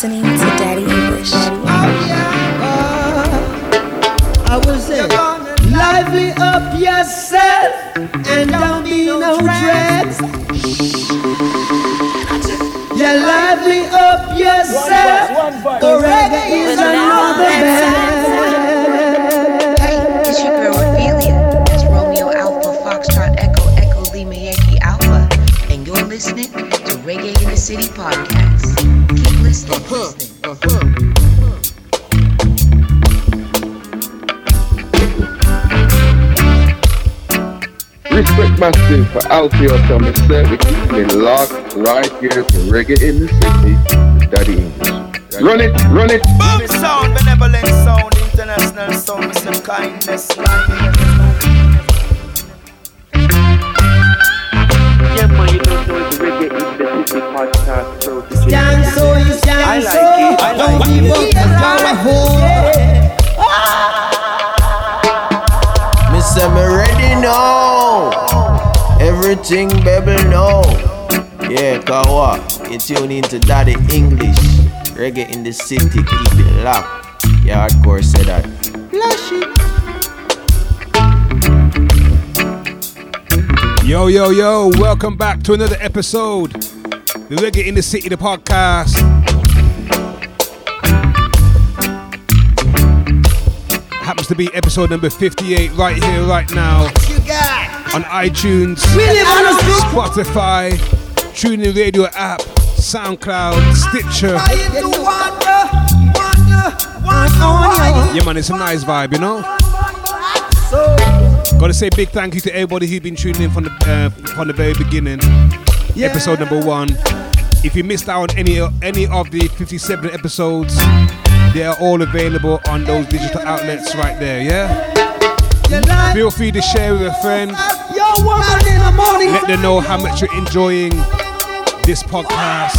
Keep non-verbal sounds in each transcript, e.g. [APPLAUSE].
Listening to Daddy English. Oh, uh, I was there. Lively up yourself and don't be no dreads. Yeah, lively up yourself. The reggae is another band. Hey, it's your girl Ophelia. Listening to Reggae in the City podcast. Keep listening. Uh-huh, listening. uh-huh. Respect massive for Alfie Tom said we keep it locked right here to Reggae in the City with Daddy English. Run it, run it. Boom sound, benevolent sound, international sound, Mr. Kindness, kindness. I like it, I like it. Everything baby know. Yeah, Kawa, you tune into Daddy English. Reggae in the city, keep it locked. Yeah, hardcore say that. Yo, yo, yo, welcome back to another episode. The Reggae in the City, the podcast. Happens to be episode number 58 right here, right now You got. on iTunes, We live on a. Spotify, TuneIn Radio app, SoundCloud, Stitcher. Yeah, man, it's a nice vibe, you know? Gotta say big thank you to everybody who's been tuning in from the uh, from the very beginning. yeah. episode number one. If you missed out on any any of the 57 episodes, they are all available on those digital outlets right there. Yeah. Feel free to share with a friend. your woman in the morning. Let them know how much you're enjoying this podcast.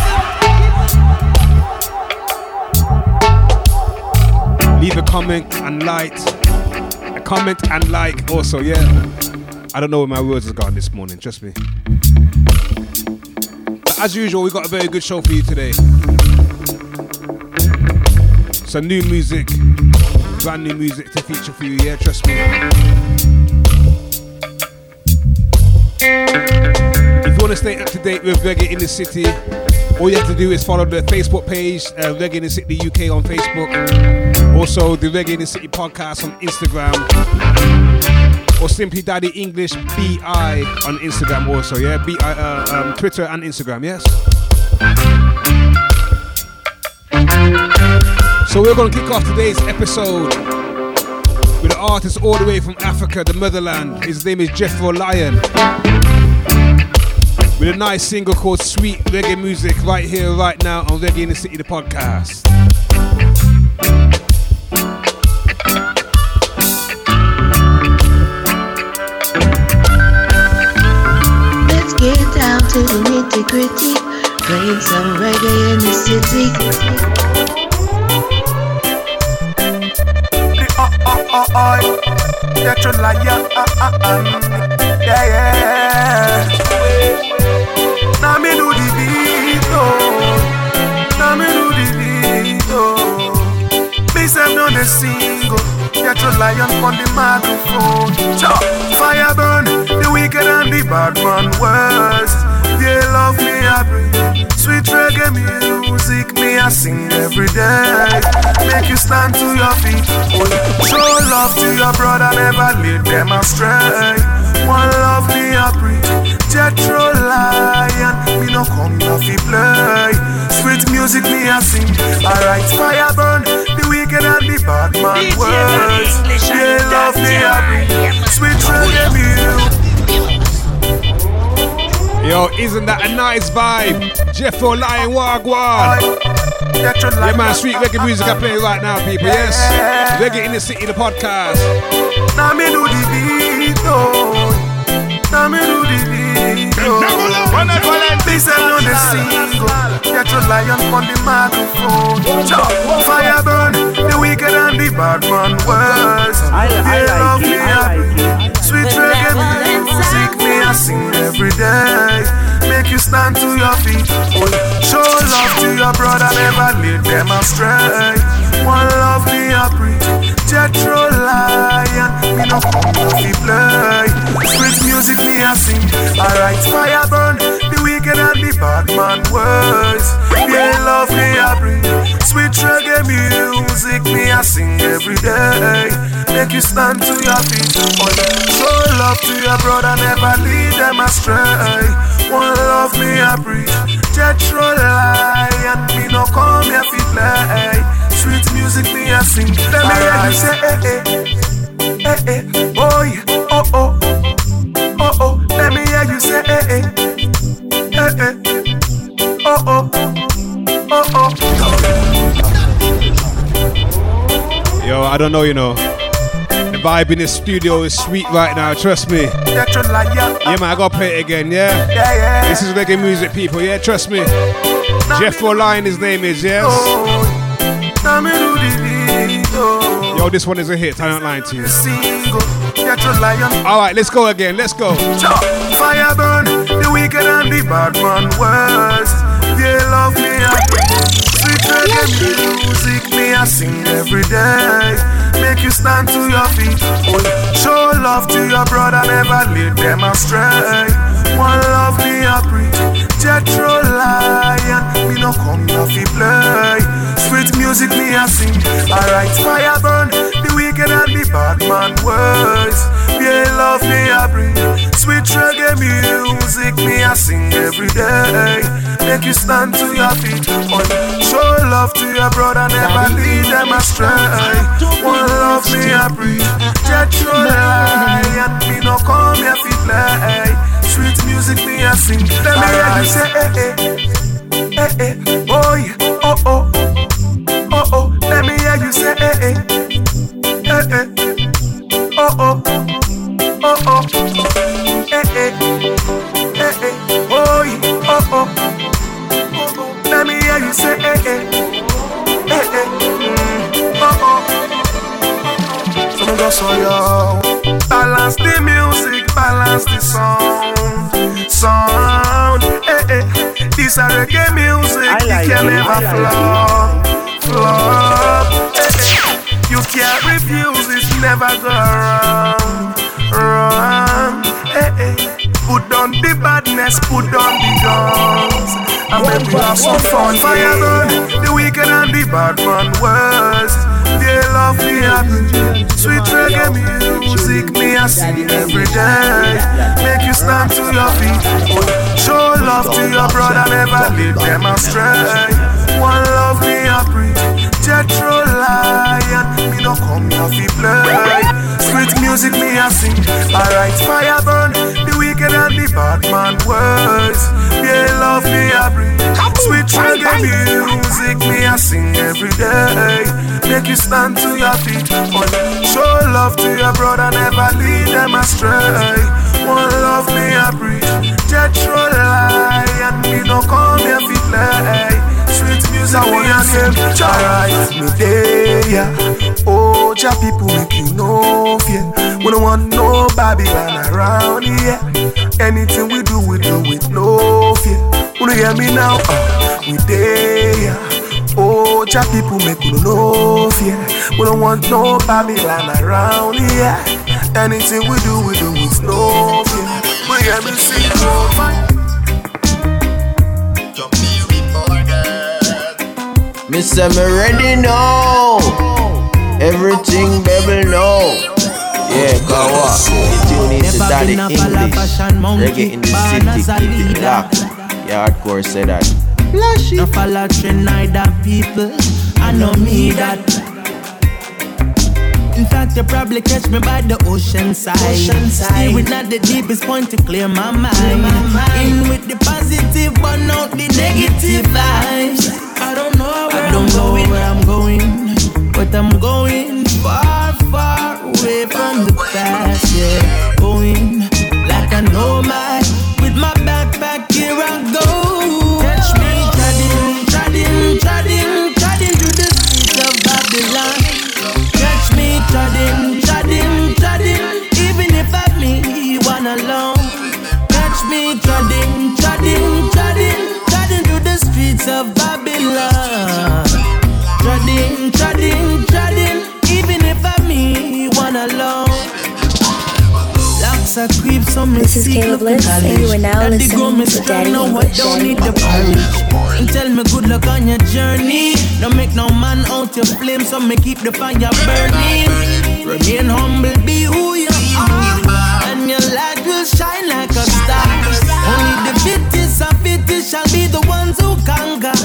Leave a comment and like. Comment and like also, yeah. I don't know where my words have gone this morning, trust me. But as usual, we got a very good show for you today. Some new music, brand new music to feature for you, yeah, trust me. If you want to stay up to date with Reggae in the City, all you have to do is follow the Facebook page, uh, Reggae in the City UK on Facebook. Also, the Reggae in the City podcast on Instagram. Or simply Daddy English BI on Instagram also, yeah? BI, uh, um, Twitter and Instagram, yes? So we're going to kick off today's episode with an artist all the way from Africa, the motherland. His name is Jethro Lion. With a nice single called Sweet Reggae Music right here, right now on Reggae in the City, the podcast. To the nitty gritty. Playing some reggae in the city. The uh uh uh uh, that you liar, uh uh uh, yeah yeah. Now me do the beat, oh. Now me do the beat, oh. Me say no the single, that you lion on the microphone. Chop, fire burn, the wicked and the bad man worst. They love me, I bring sweet reggae music. Me I sing every day. Make you stand to your feet. Show love to your brother, never lead them astray. One love me I preach. Jethro Lion, me no come here fi play. Sweet music me I sing. Alright, fire burn. The wicked and the bad man words. They love me I bring. Yo, isn't that a nice vibe? Jethro Lion Wagwan. Yeah, man, sweet reggae music I play right now, people. Yes, reggae in the city, the podcast. Now me do the beat, oh. Now me do the beat, oh. This is on the single. Get your lion on the microphone. Chop, fire burn, the wicked and the bad man words. They love me happy. Sweet reggae music, me I sing every day. Make you stand to your feet. Show love to your brother, never lead them astray. One love me I preach. Jethro Lion, me no come to fi play. Sweet music me I sing. Alright, fire burn. The bad man words. They love me I breathe. Sweet reggae music me I sing every day. Make you stand to your feet. Oh, show love to your brother, never lead them astray. One love me I breathe. Jethro Lion, me no come here fi play. Sweet music me I sing. Let me hear you say eh eh, eh eh, yeah, oh oh, oh eh eh, oh oh, oh oh. Yo, I don't know, you know. The vibe in the studio is sweet right now, trust me. Yeah, man, I gotta play it again, yeah? yeah yeah. This is reggae music, people, yeah, trust me. Jethro Lion, his name is, yes? Oh. Yo, this one is a hit, I don't lie to you. Alright, let's go again, let's go. Fire burn, wicked and the bad man words. They love me happy. Sweet reggae music, me I sing every day. Make you stand to your feet. Show love to your brother, never lead them astray. One love me I preach. Jethro Lion, me no come here fi play. Sweet music me I sing. Alright, fire burn, wicked and the bad man words. They love me I breathe. Sweet reggae music me I sing every day. Make you stand to your feet. Oh, show love to your brother, never lead them astray. One love me I breathe. Jethro Lion, me no come here fi play. Sweet music me I sing. Let me hear you say eh eh, eh eh, oh yeah, oh oh, oh oh. Let me hear you say eh eh, eh oh oh, oh oh, eh eh, eh eh, oh yeah, oh oh, oh oh. Let me hear you say eh eh, eh eh, mm, oh oh. So me go so yo, balance the music, balance the sound, sound. Eh eh, this reggae music, like you can it, never I like flop, flop. You can't refuse it's never go wrong, wrong. Eh eh, put down the badness, put down the guns, and make we have some fun. Fire burn, the wicked and the bad man words. They love me happy. Sweet reggae music, me I sing every day. Make you stand to your feet. Show love to your brother, never lead them astray. One love me I preach. Jethro Lion, me no come here fi play. Sweet music me I sing. Alright, fire burn, the wicked and the bad man words. They love me I breathe. Sweet reggae music me I sing every day. Make you stand to your feet. Oh, show love to your brother, never lead them astray. One love me I breathe. Jethro Lion, me no come here fi play. Sweet music me I sing. Alright, me there. Oh, ja people make you no fear. We don't want no Babylon around here. Anything we do, we do with no fear. You don't hear me now? Uh, we there. Oh, ja people make you no fear. We don't want no Babylon around here. Anything we do, we do with no fear. We hear me sing, Me say me ready now. Everything baby know. Yeah, Kawa. You tune in to Never Daddy been a follow English. fashion monkey, Reggae in the born as city, a keep it leader. locked. Yeah, hardcore say that. No follow trend neither people. I know me that. In fact, you probably catch me by the ocean side. Ocean side. Steering at the deepest point to clear my mind. Clear my mind. In with the positive, but not the negative vibes. Where I don't I'm know where I'm going, but I'm going far, far away from the past. Yeah, going like know my Are creep, so me This is Caleb Bliss, and you are now Daddy listening to Daddy now I English. don't need the porridge. And tell me good luck on your journey. Don't make no man out your flame, so me keep the fire burning. Remain humble, be who you are, and your light will shine like a star. Only the fittest and fittest shall be the ones who conquer.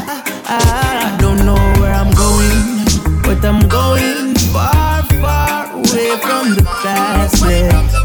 I don't know where I'm going, but I'm going far, far away from the past. Yeah,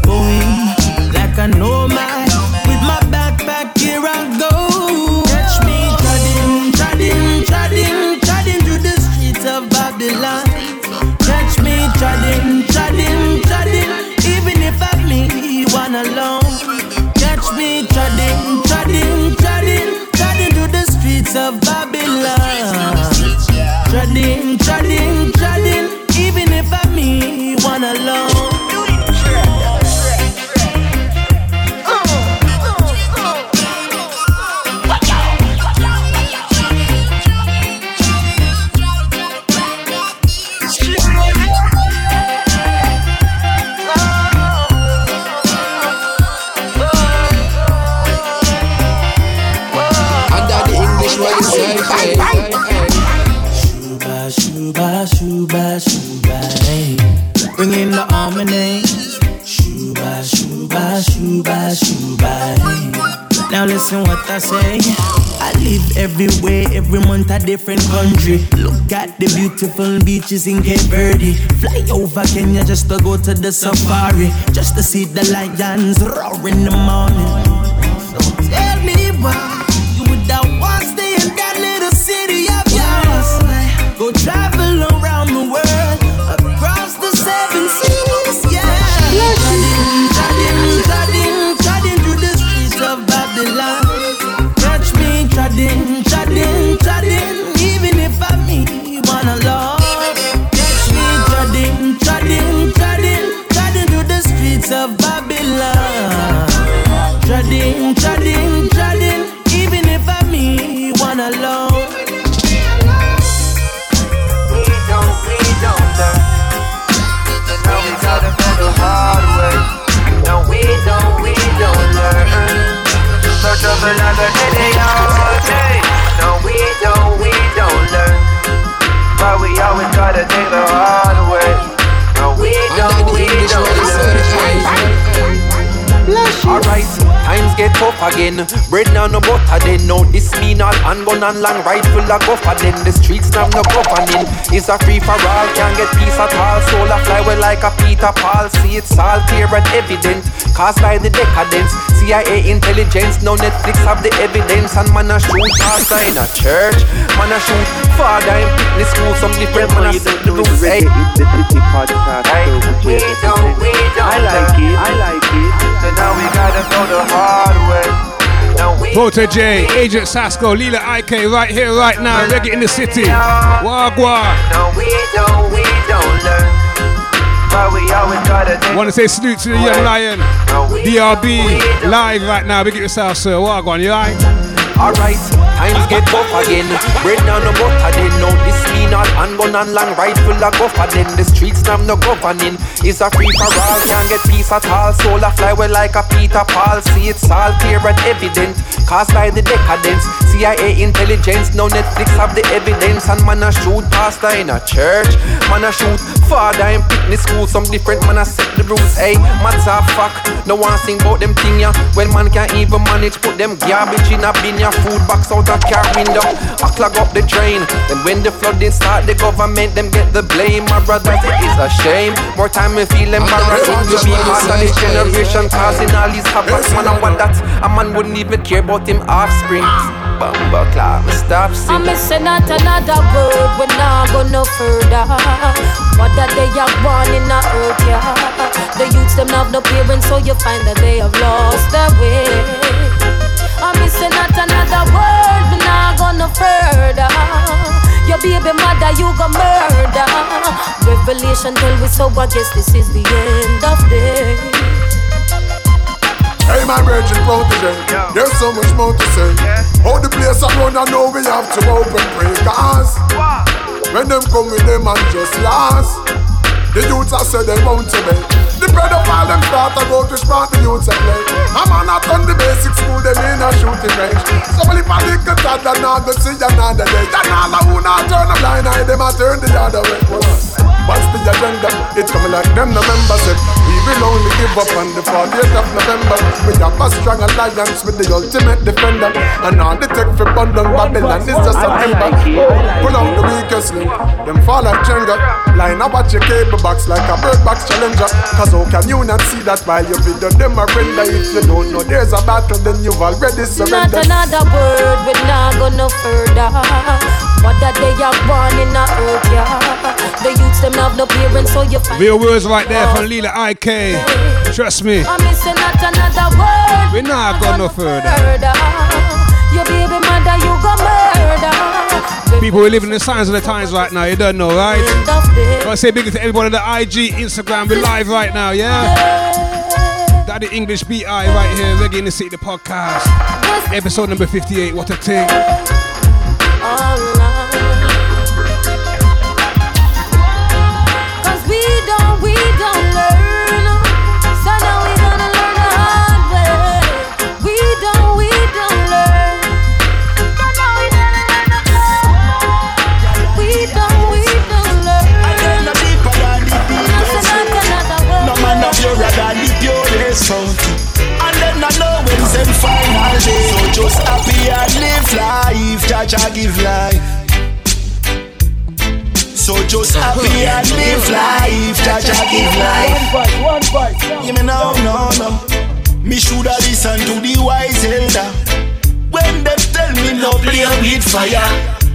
country. Look at the beautiful beaches in Cape Verde. Fly over Kenya just to go to the safari, just to see the lions roar in the morning. So tell me why get tough again. Bread now no butter then. No, this mean all handgun and long rifle a go for then. The streets now no governing. It's a free for all, can't get peace at all. Soul a fly well like a Peter Paul. See it's all clear and evident. Caused by the decadence. CIA intelligence, now Netflix have the evidence. And man a shoot pastor in a church. Man a shoot father in fitness school. Some different man a set the rules. Hey. It's the City Podcast show with We don't, we don't I like it, I like it. So now we gotta go the hard way. Now we J, Agent Sasco, Lila Iké, right here, right now. Reggae in the city. Wagwa. No, we don't, we don't learn. But we always gotta take Want to say salute to the young lion. DRB, live right now. Big it yourself, sir. Wagwan, you alright? Alright, times get tough again. Bread now no butter then. No, this mean all handgun and long rifle a go for then. The streets now no governing. It's a free for all, can't get peace at all. Soul a fly well like a Peter Paul. See it's all clear and evident. Caused by the decadence. CIA intelligence, now Netflix have the evidence. And man a shoot pastor in a church. Man a shoot father in picnic school, some different man I set the rules. Hey, matter of fact, no one sing about them thing ya. When man can't even manage, put them garbage in a bin ya. Food box out a car window, I clog up the drain. Then when the flood flooding start, the government them get the blame. My brothers, it is a shame. More time me feel embarrassing to be part of this generation, causing all these havoc. Man, I want that a man wouldn't even care about him offspring. Bumble clap, me stop I'm singing. missing out another word, we not go no further. What that they are born in a earth, yeah. The youths them have no parents, so you find that they have lost their way. I'm missing out another word, we not go no further. Your baby mother, you go murder. Revelation tell we so, I guess this is the end of day. Hey, my virgin protege, there's so much more to say. How the place I run, I know we have to open pray. Cause when them come with them and just last, the youths I say they want to be. The bread of all them start to go to smart the youths and play. I'm on not on the basic school, them in a shooting range. So I think a tad, then I go see another day. Then all I wanna turn a blind eye, them I turn the other way. What's the agenda? It's coming like them the members said. We will only give up on the 40th of November. We have a strong alliance with the ultimate defender. And all the tech for bundle Babylon is just a member. Pull out the weakest link, them fall like Jenga. Line up at your cable box like a bird box challenger. Cause how can you not see that while your video them are render? If you don't know there's a battle, then you've already surrendered. Not another word, we not go no further. What that they are born in a earth, yeah. The youths them have no parents, so you find. Real words right there from oh. Lila Iké. Trust me. I'm missing out another word. We're not go no further. Murder. Your baby mother, you go murder. People, we're living in the signs of the times right now. You don't know, right? I say big to everybody on the IG, Instagram. We're live right now, yeah? Daddy English BI right here, Reggae in the City, the podcast. Episode number 58. What a thing. Just happy and live life. Jaja give life. So just happy and live life. Jaja give life. One voice, one voice. Hear me now, no, no. Me shoulda listen to the wise elder. When them tell me no play with fire.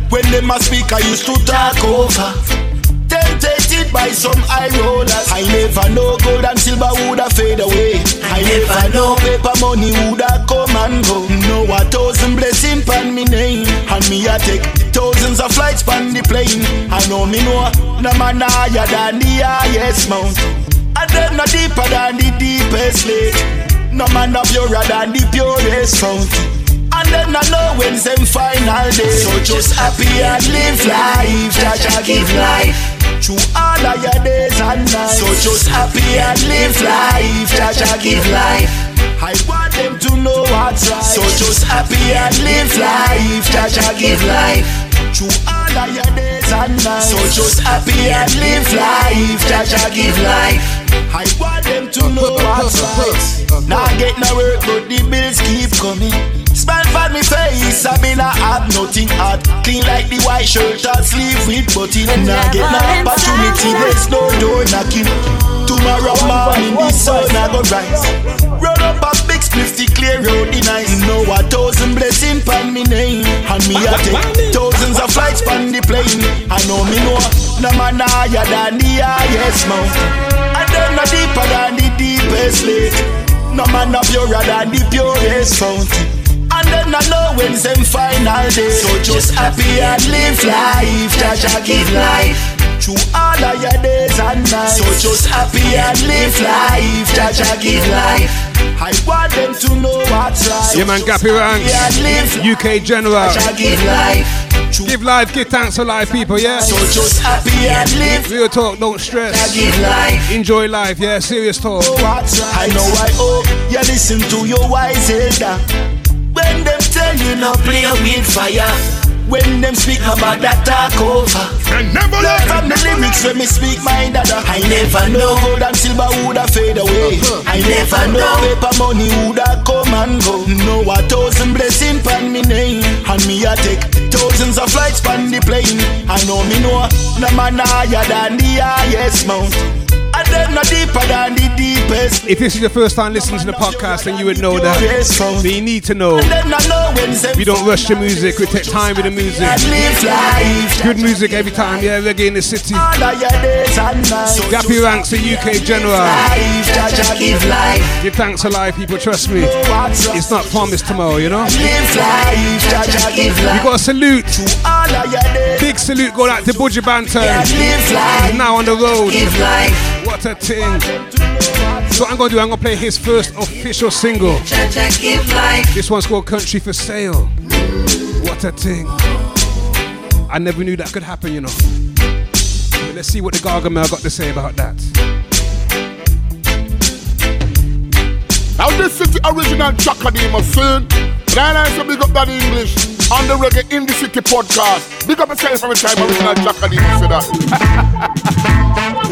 When them a speak I used to talk over. Tempted by some eye rollers. I never know gold and silver woulda fade away. I never know paper money woulda come and go. No, a thousand blessing pan me name. And me a take thousands of flights pan the plane. I know me know no man higher than the highest mount. And them no deeper than the deepest lake. No man no purer than the purest fountain and then I know when them final day. So just happy and live life Jaja give life Through all of your days and nights. So just happy and live life. Jaja give life. I want them to know what's right. So just happy and live life. Jaja give life. Through all of your days and nights. So just happy and live life. Jaja give life. I want them to know what's right. [LAUGHS] Now get no work but the bills keep coming Smile for me face, I mean I have nothing hard Clean like the white shirt or sleeve with button Now get no opportunity, there's no door knocking. Tomorrow morning the sun I go rise. Run up a big spliff to clear out the night Know a thousand blessing pan me name. And me a take thousands of flights pan the plane. I know me know, no man higher than the highest mountain. And them no deeper than the deepest lake. No man no purer than the purest fountain and then I know when them final day. So just happy and live life Jaja give life. Through all of your days and nights. So just happy and live life Jaja give life. I want them to know what's right. Yeah, man, Gappy Ranks, UK General. give life. Give life, give thanks to life, people, yeah? So just happy and live. Real talk, don't stress. give life. Enjoy life, yeah? Serious talk. what's right. I know I hope you listen to your wise elder When them tell you no play with fire When them speak about that talk over. And never let from the lyrics when me speak my dada. I never know gold and silver woulda fade away. Uh-huh. I never know paper money woulda come and go. Know a thousand blessing pan me name, and me a take thousands of flights pan the plane. I know me know the man higher than the highest mount. Them not deeper than the deepest. If this is your first time listening to the podcast, then you would know that. But you need to know. And them not know when them We don't rush the music, we take time with the music. Good music every time, yeah, reggae in the city. All of your days and nights. Gappy ranks the UK general. Give thanks to life, people, trust me. It's not promised tomorrow, you know? Live life, Jaja give We got a salute. All of your days. Big salute go out to Buju Banton. Live now on the road. Life. A thing. So I'm gonna do, I'm gonna play his first official single. This one's called Country for Sale. What a thing. I never knew that could happen, you know. But let's see what the Gargamel got to say about that. Now this is the original Chakadima scene. Then I say big up that English on the Reggae in the City podcast. Big up yourself every time original say that. Alright.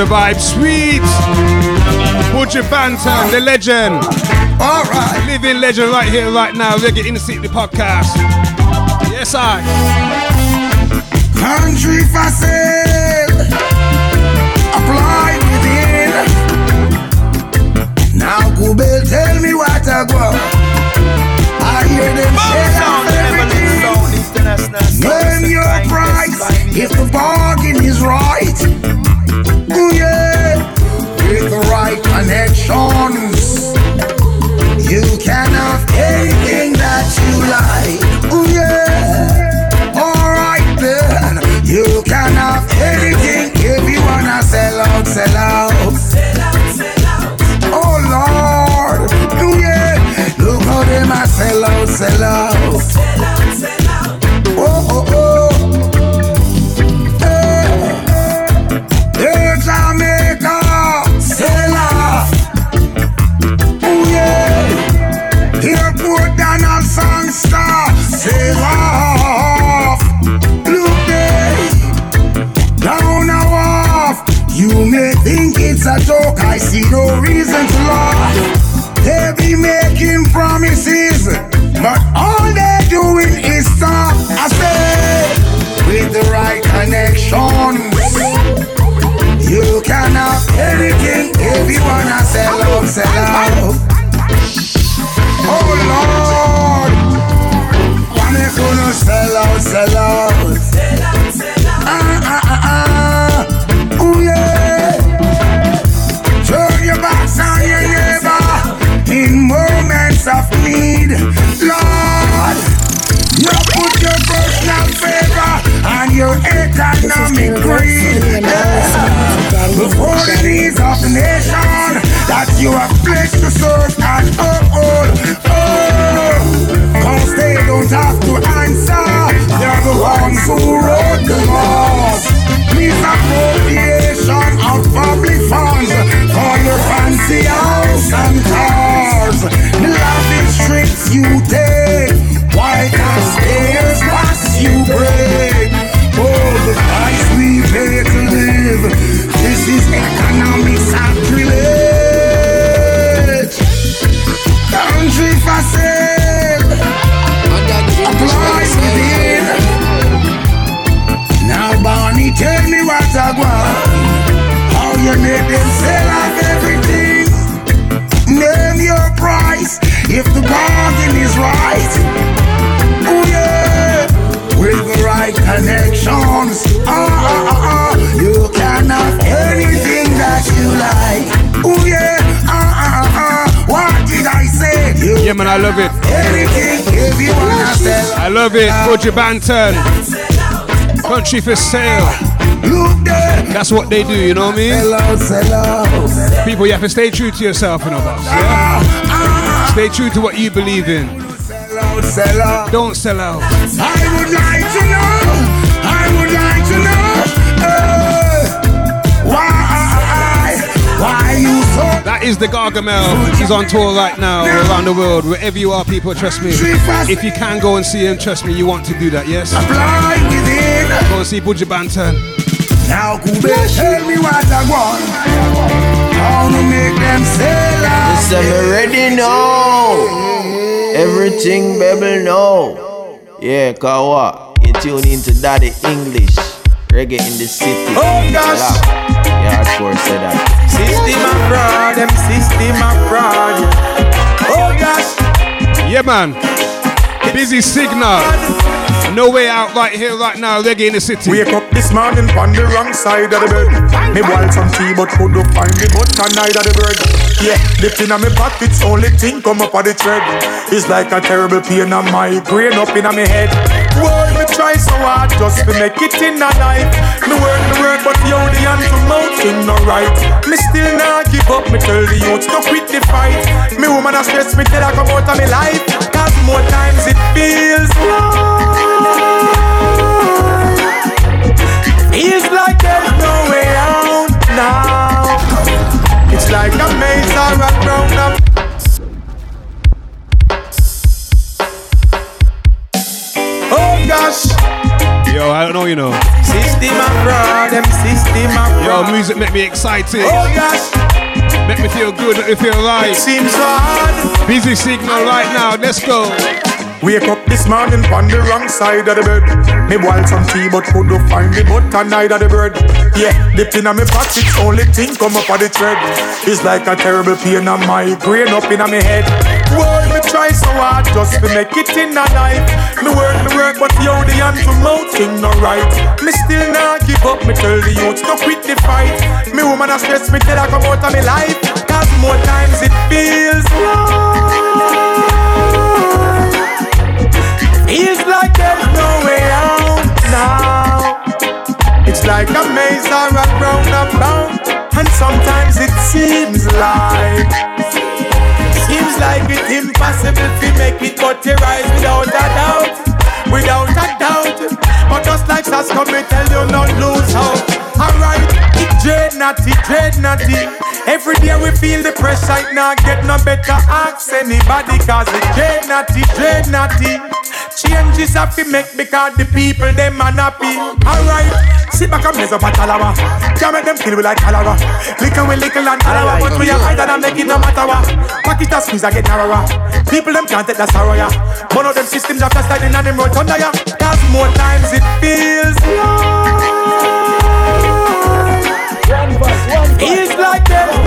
the vibe sweet. Buju Banton, the legend. Alright. Living legend right here, right now. Reggae in the City podcast. Yes, I. Country for sale. Apply within. Now, Kubel, tell me what I go. I hear them say everything. Name your price if the bargain is right. Connections, you can have anything that you like. Ooh, yeah. Alright then, you can have anything if you wanna sell out, sell out. Oh Lord, ooh, yeah. Look how them a sell out, sell out. Oh, wanna sell out, sell out. Oh Lord, wanna gonna sell out, sell out. Ah ah ah ah, ooh yeah. Turn your backs on your neighbor in moments of need, Lord. You put your personal favor and your economic greed yeah, before the needs of the nation that you have pledged to serve and uphold. Oh, cause they don't have to answer. They're the ones who wrote the laws. Misappropriation of public funds for your fancy house and cars. The lavish trips you take, why you break all the price we pay to live. This is economic sacrilege. Country for sale. Applies within. Now, Barney, tell me what I want. How you make them sell off everything. Name your price if the bargain is right. Oh, yeah connections. Ah, ah, ah, ah. You can have anything that you like. Oh, yeah. Ah, ah, ah, ah. What did I say? You yeah, man, I love it. Anything if you wanna sell. I love it. Roger Banton. Country for sale. That's what they do, you know what I mean? People, you have to stay true to yourself and others. Yeah? Stay true to what you believe in. Don't sell out. I would like to know. That is the Gargamel. He's on tour right now around the world. Wherever you are, people, trust me. If you can go and see him, trust me, you want to do that, yes? Blind within. Go and see Buju Banton. Now, Kube, tell me what I want. How to make them sell out. Listen, me ready now. Everything baby know. Yeah, Kawa. You tune into Daddy English. Reggae in the city. Oh, gosh. Yeah, of course, say that. System of fraud, them system of fraud. Oh gosh. Yeah, man. Busy signal. No way out right here, right now. Reggae in the city. Wake up this morning on the wrong side of the bed. Me boil some tea, but could not find the butter neither the bread. Yeah, the on me pockets, only thing come up on the thread. It's like a terrible pain on my brain up in my head. Whoa, me try so hard just to make it in a life. Me work, me work, but the hand to mouth thing not right. Me still not give up, me tell the youth to quit the fight. Me woman a stress me till I come out of me life. Cause more times it feels like. Feels like It's like a maze or a ground up. Oh gosh. Yo, I don't know, you know. System fraud, them system of Yo, music make me excited. Oh gosh. Make me feel good, make me feel right. Seems so hard. Busy signal right now. Let's go. Wake up this morning on the wrong side of the bed. Me boil some tea, but could not find the butter neither the bread. Yeah, the pin on me pockets, only thing come up on the thread. It's like a terrible pain on my brain up in my head. Whoa, me try so hard just to make it in a life. Me work, me work, but yo, the hand to mouth thing not right. Me still not give up, me tell the youth to quit the fight. Me woman a stress me till I come out of me life. Cause more times it feels Feels like there's no way out now. It's like a maze or a roundabout, and sometimes it seems like seems like it's impossible to make it, but you rise without a doubt, without a doubt. But just like Sasco, me tell you not lose hope. Alright, dread natty, dread natty. Every day we feel the pressure, it not get no better. Ask anybody, cause it dread natty, dread natty. Changes have to make because the people them unhappy. Alright, sit back and mess up a talawa. Can't make them kill we like cholera. Little we little and talawa, but we are higher than make it no matter what. Pocket a squeeze, I get narrower. People them can't take the sorrow, yeah. One of them systems after sliding and them road under, yeah. Cause more times it feels Feels like there's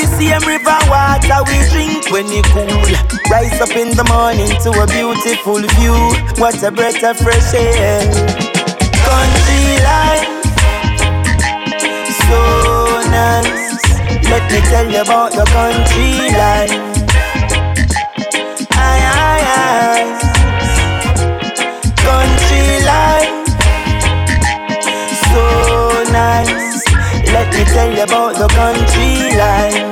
the same river water we drink when it cool. Rise up in the morning to a beautiful view. What a breath of fresh air. Country life, so nice. Let me tell you about the country life. Aye, aye, aye. Country life so nice. Let me tell you about the country life.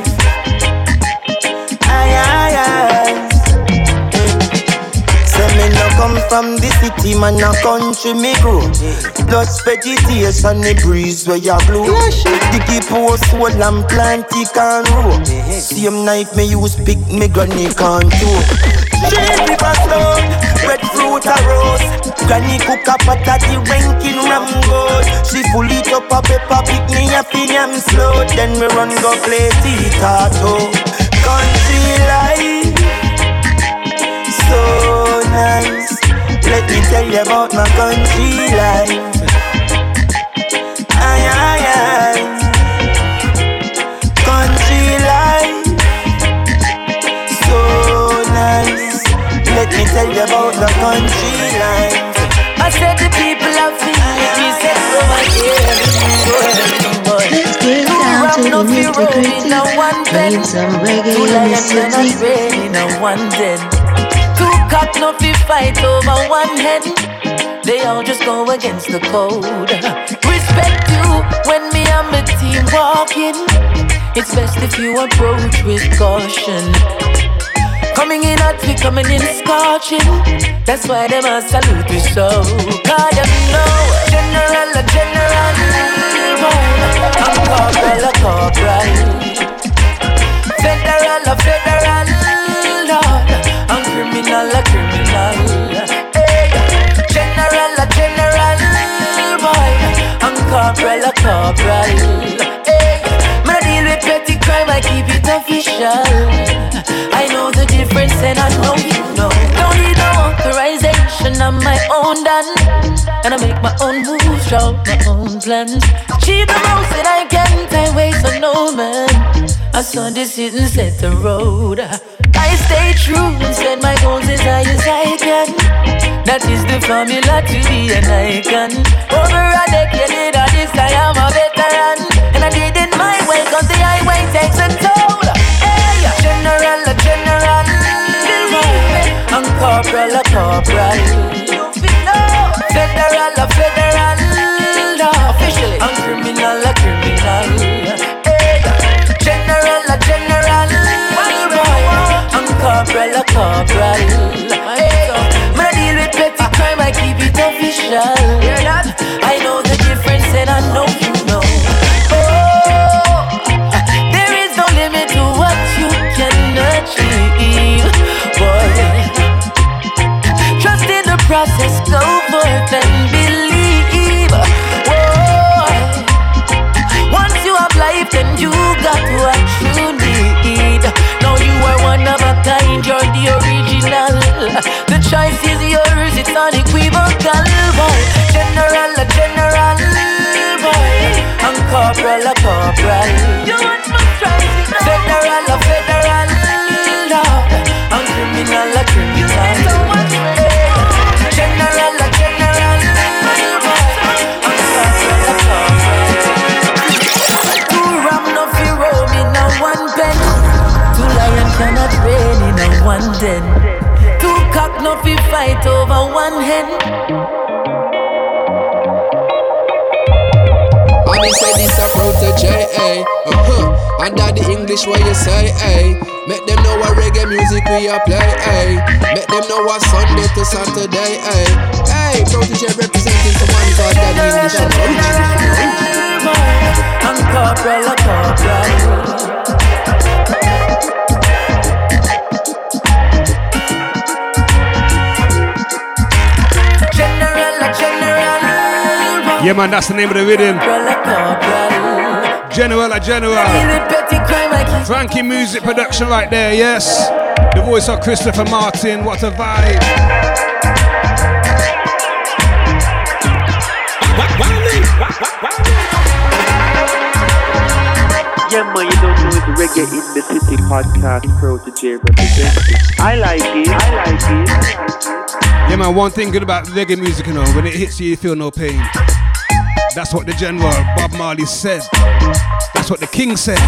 From the city, man, a country me grow. Plus vegetation, the breeze where you blow. Diggy post, soul and plant, it can grow. Same knife me use pick me granny can do. Straight river stone, breadfruit a roast. Granny cook a pot of the ranking ram. She full it up a pepper, pick me a fin slow. Then we run go play tea-tato. Country life, so nice. Let me tell you about my country life. Aye, aye, aye. Country life, so nice. Let me tell you about the country life. I said the people of Fiji said over here. Let's get down to the nitty gritty. Need some reggae Two in the lions and a city. train in a one den. Cock no fi fight over one hen. They all just go against the code. Respect you when me and my team walking. It's best if you approach with caution. Coming in hot, we coming in scorching. That's why them a salute me so. Cause them know general, a general. I'm corporal, a corporal. Corporal. Hey, I deal with petty crime, I keep it official. I know the difference, and I know you know. Don't need no authorization, I'm my own done. And I make my own moves, draw my own plans. Achieve the most that I can, time waste for no man. I saw this and set the road. I stay true and set my goals as high as I can. That is the formula to be an icon. Over a decade I am a veteran. And I did it my way, cause the highway takes a toll. Hey, general, a general. Corporal, a corporal. Federal, a federal. Officially. Criminal, a criminal. Hey, general, a general. Corporal, a corporal. One den. Two cock no fi fight over one hen. And he said this a protege, eh? Uh-huh. And that the English what you say, eh? Make them know what reggae music we a play, eh? Make them know what Sunday to Saturday, eh? Hey, protege representing someone called Daddy English and I'm corporal, corporal. Yeah, man, that's the name of the rhythm. General, a general. Frankie music production right there, yes. The voice of Christopher Martin, what a vibe. Yeah, man, you don't know it's Reggae in the City podcast protege representing. I like it, I like it. Yeah, man, one thing good about reggae music, you know, when it hits you, you feel no pain. That's what the general Bob Marley said. That's what the king said.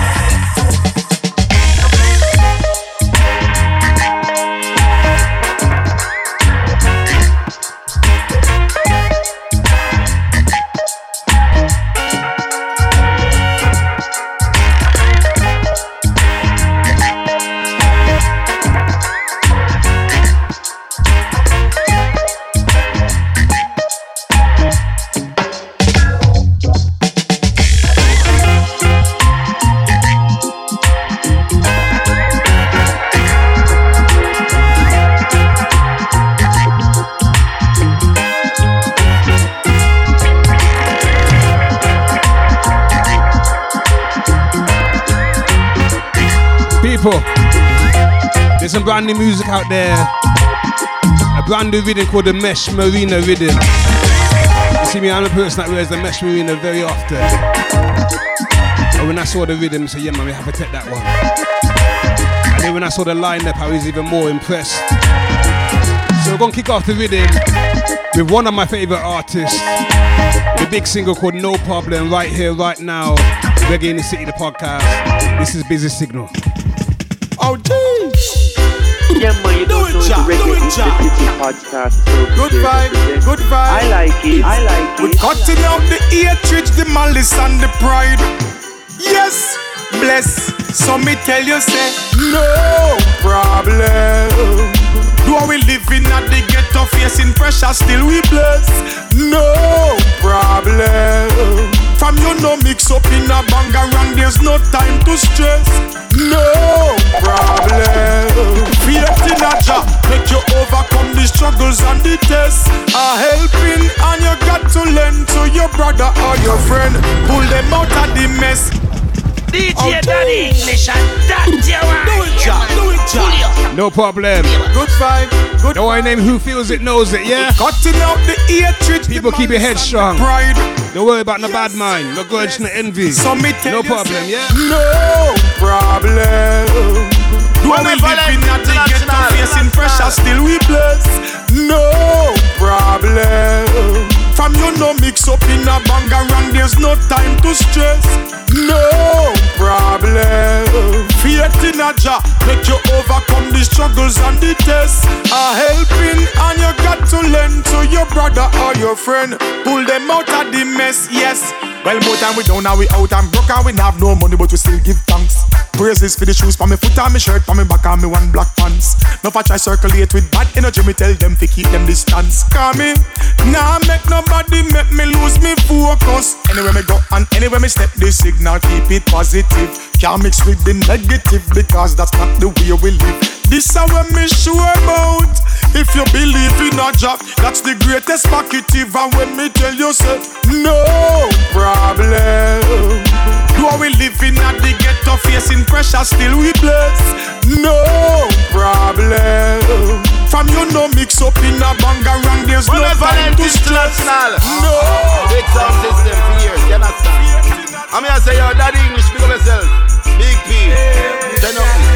Brand new music out there. A brand new rhythm called the Mesh Marina rhythm. You see me, I'm a person that wears the Mesh Marina very often. And when I saw the rhythm, said, yeah man, we have to take that one. And then when I saw the lineup, I was even more impressed. So we're gonna kick off the rhythm with one of my favorite artists. The big single called No Problem, right here, right now. Reggae in the City, the podcast. This is Busy Signal. Oh. Yeah, man, you don't know the Reggae the podcast. So Good vibe, good vibe. I like it. I like We're it. cutting out the hatred, the malice, and the pride. Yes, bless. So me tell you, say, no problem. Do we living at the ghetto, facing pressure, still we bless. No problem. From you no mix up in a bangarang, there's no time to stress. No problem. Faith in a job, make you overcome the struggles and the tests. A helping, and you got to lend to your brother or your friend. Pull them out of the mess. DJ Daddy English and that's your Do it, Jack. Do it, Jack. No problem. Good vibe. Good No one name who feels it knows it, yeah? Cutting out the hatred. People keep your head strong. Pride. Don't worry about no bad mind, no grudge, no envy. So me No problem, yeah? No problem. Do we living at the ghetto, facing pressure, still we bless. No problem. From you no mix up in a bangarang, there's no time to stress. No problem. Faith in a Jah make you overcome the struggles and the tests. A helping, and you got to lend to your brother or your friend. Pull them out of the mess, yes. Well, more time we down, now we out and broke and we have no money, but we still give thanks. Praises for the shoes, for me foot and me shirt, for me back and me one black pants. No for try circulate with bad energy, me tell them to keep them distance. Come me, nah make nobody make me lose me focus. Anywhere me go and anywhere me step, the signal keep it positive. Can't mix with the negative because that's not the way we live. This is what me sure about. If you believe in a job, that's the greatest positive. And when me tell you, say, no problem. Do we living at the ghetto, facing pressure, still we bless? No problem. From you no mix up in a bangarang, there's no time to stress. No. Big sound system for years, you understand? I'm here to say, yo, daddy English, big up yourself. Big P. Up.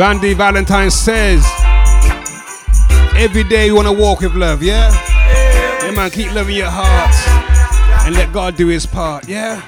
Randy Valentine says, every day you want to walk with love, yeah? Yeah, man, keep loving your heart and let God do his part, yeah?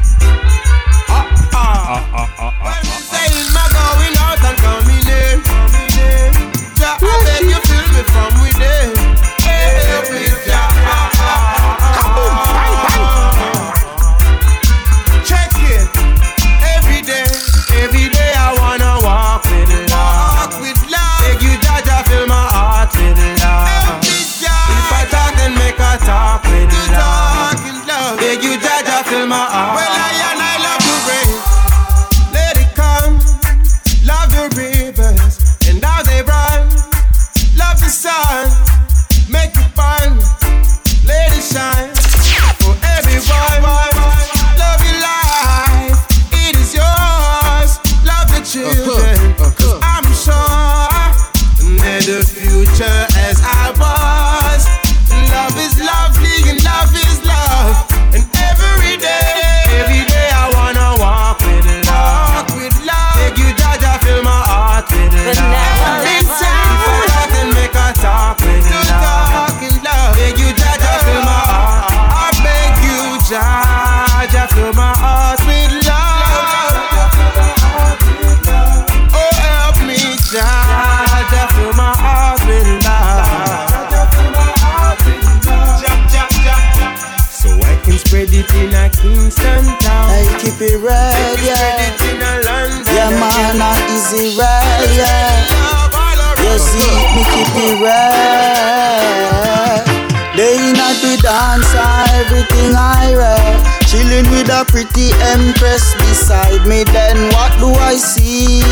Everything I read. Chilling with a pretty empress beside me. Then what do I see?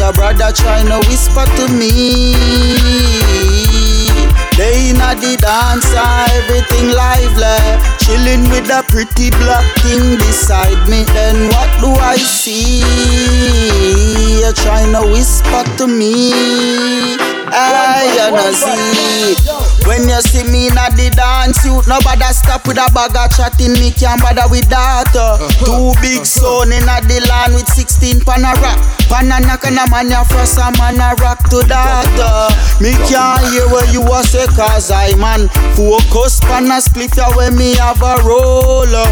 A brother trying to whisper to me. They inna the dance, everything lively. Chilling with a pretty black thing beside me. Then what do I see? You trying to whisper to me. I wanna see. When you see me inna the dance, you nobody stop with a bag of chatting. Me can't bother with that. uh. Two big son inna the land with 16 pan a rock. Pan a knock and a man ya frost a man a rock to that. uh. Me can't hear what you a say cause I man focus pan a split ya when me have a roll. uh.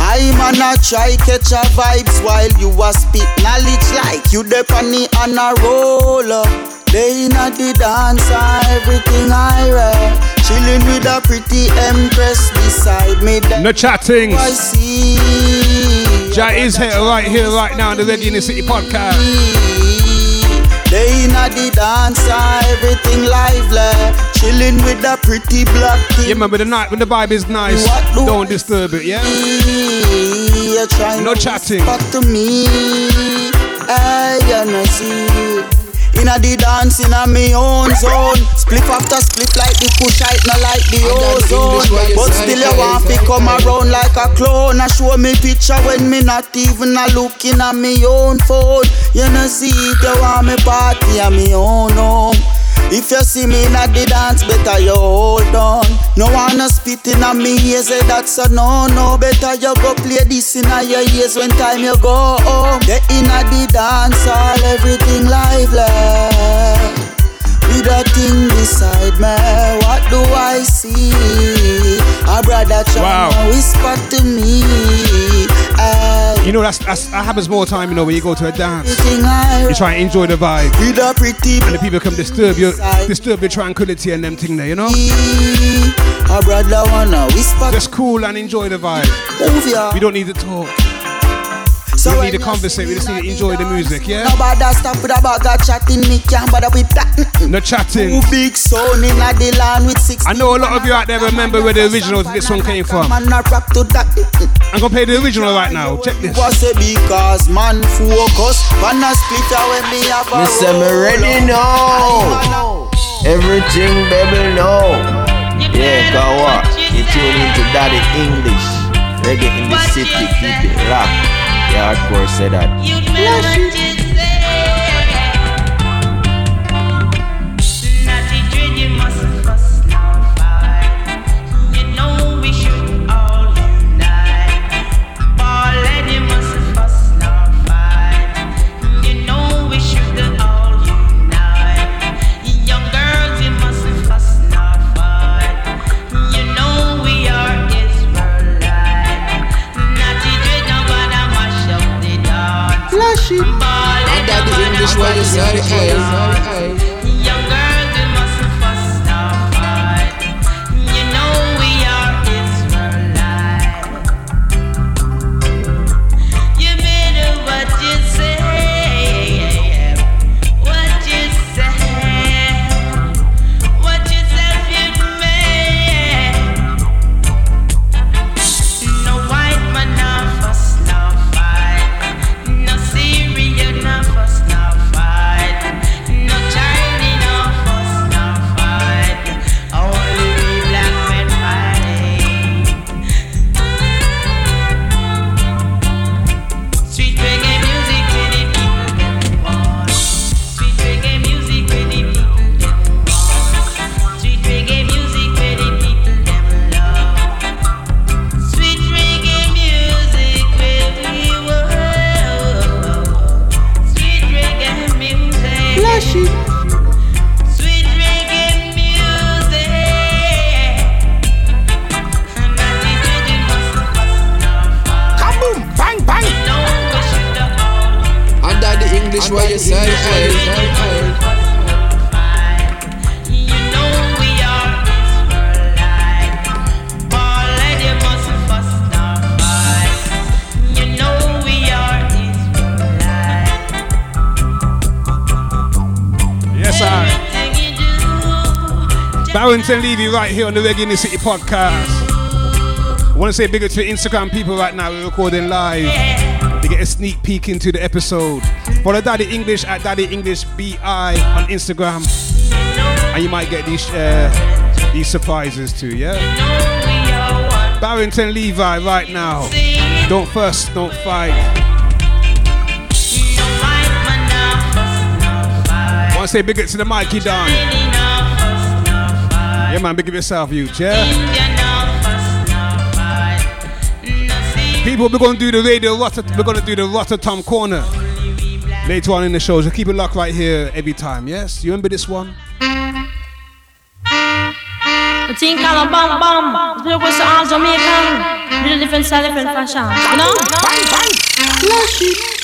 I man a try catch a vibes while you a spit knowledge like you panny on a roll. They inna the dance, everything I read. Chilling with a pretty empress beside me. No chatting. I see. Jai is here right here, right now, on the Reggae in the City podcast. They inna the dance, everything lively. Chilling with a pretty black thing. Yeah, man, but the night when the vibe is nice, don't disturb it, yeah? No to chatting. whisper to me. Hey, you know see. Inna the dance inna me own zone. Split after split like the push it not like the ozone. But still you want to come around like a clone. I show me picture when me not even a looking at me own phone. You know see it, you want me party at me own home. If you see me in the dance, better you hold on. No wanna spit in a me ears, say that's a no no. Better you go play this in a your ears when time you go home. Get in a the dance, all everything lively. A thing beside me, what do I see? A brother trying Wow. to whisper to me. You know, that's, that's that happens more time, you know, when you go to a dance. You try and enjoy the vibe. With a pretty And the people come disturb your disturb your tranquility and them thing there, you know? A brother wanna whisper. Just cool and enjoy the vibe. Move ya. We don't need to talk. So we need to you conversate, we just need to enjoy the music, yeah? Nobody stop with a bag of chatting, me can't bother with that. No chatting. Two big son in the land with six. I know a lot of you out there remember where the original of this one came from. Man, not rap to that. Mm, mm. I'm gonna play the original right now. Check this. Was it because man focus? Man a split when me have a Me say me ready now. Everything baby know. Yeah, go what? You tune into Daddy English. Reggae in the city, keep it locked. Yeah, hardcore say that. What you say, Barrington Levy right here on the Reggae in the City podcast. I want to say big up to the Instagram people right now. We're recording live. They get a sneak peek into the episode. Follow Daddy English at Daddy English BI on Instagram. And you might get these uh, these surprises too, yeah? Barrington Levy right now. Don't fuss, don't fight. Want to say big up to the Mikey Don. Yeah, man, big up yourself, you, yeah? People, we're gonna do the radio Rotter- we're gonna do the Rototom corner later on in the show. So keep it locked right here every time, yes? You remember this one? The thing called a bam bam. Look what's all Jamaican. Little different style, different fashion. You know? Flash it.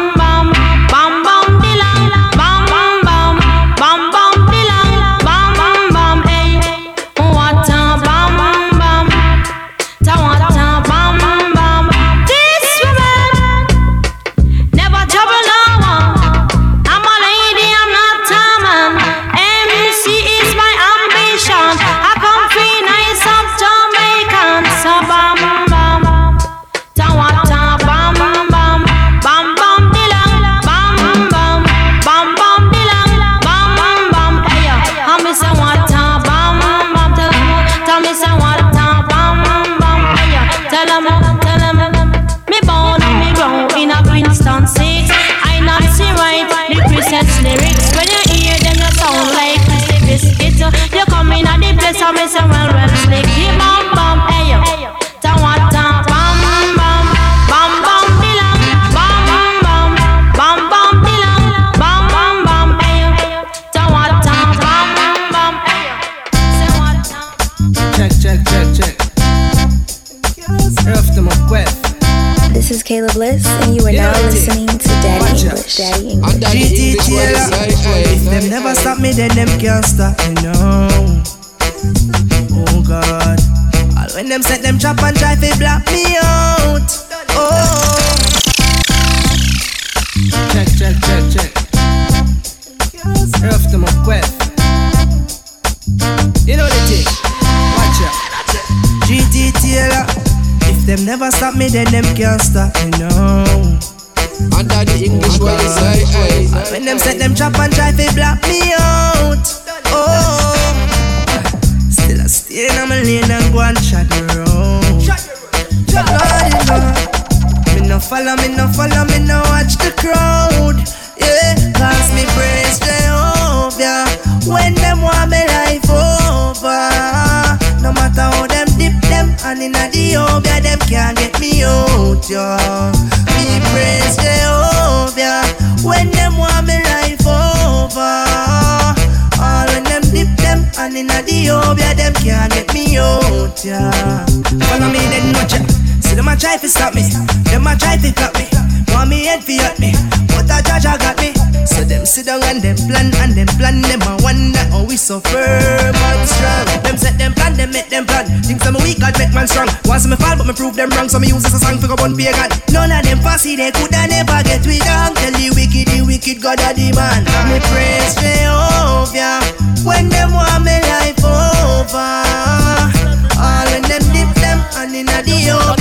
Me born and me grow in a Princeton 6 I not see right the Christmas lyrics. When you hear them you sound like Chrissy Biscuit You come in at the place and me say well well slick Hey Caleb Bliss, and you are now listening to Daddy English. Daddy English. GT Taylor. If them never stop me, then them can't stop me, no. Oh God. All when them set them trap and try to block me out. Oh. Check, check, check, check. If them never stop me, then them can't stop me, no. Under the English way you say, hey. And when them set them trap and try to block me out. Oh. Still I stay in my lane and go and chat around. Lordy Lord. Me no follow, me no follow, me no watch the crowd. Yeah, cause me praise Jehovah. When them want me life over. No matter how them dip them and in a the obia, them can't get me praise Jehovah. When them want me life over. All when them dip them and in a the obia, them can't get me out, yeah. Follow me then watch ya. See them a try to stop me, them a try to cut me. Want me head fi me, but a judge got me. So them sit down and them plan and them plan them a wonder how we so firm and strong. Them set them plan, them make them plan. Things I'm weak, God make man strong. Once me fall, but me prove them wrong. So me use this a song for go on pagan. None of them fussy, they coulda never get we down. Tell the wicked, the wicked God a the man. Me praise Jehovah when them want me life over. All when them dip them and in a the over,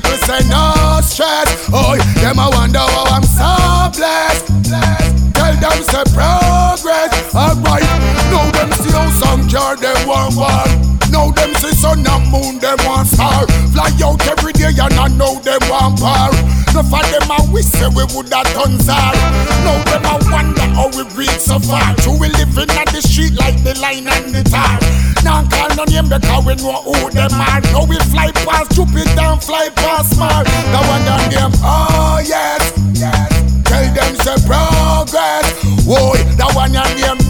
people say no stress. Oh, them I wonder how I'm so blessed. Tell them say progress. Alright, now them see how some car them want war. Now them see sun and moon them want star Fly out every day and I know them want power No for them I wish say we would have done czar Now them I wonder how we reach so far True we living at the street like the line and the tar Now call no name because we know who them are Now we fly past Jupiter and fly past Mars The one on them, oh yes, yes Tell them say progress Boy, that one your name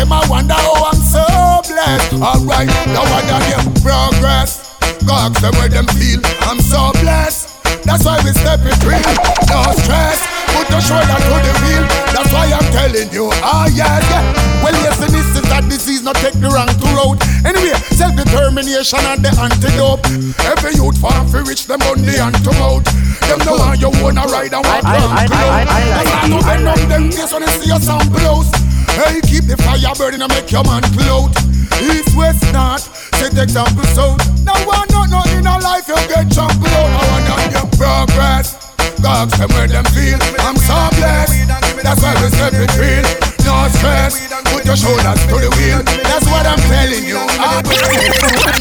them I wonder how I'm so blessed. Alright, now I got them progress. Go ask them where them feel. I'm so blessed. That's why we step it real. No stress. Put your shoulder to the wheel. That's why I'm telling you. Ah, yeah, yeah. Well, yes, and this is that disease, not take the wrong to road. Anyway, self determination and the antidote. Every youth farm for reach them on the antidote. Them know how you wanna ride and walk to load. That's how to bend up them days when they see your sound blows. Hey, keep the fire burning and make your man float. East, west, north, set example south. Now one not nothing in a life you get trampled out. I want your progress. Dogs them where them feel. I'm so blessed. That's why we step it real. No stress. Put your shoulders to the wheel. That's what I'm telling you. I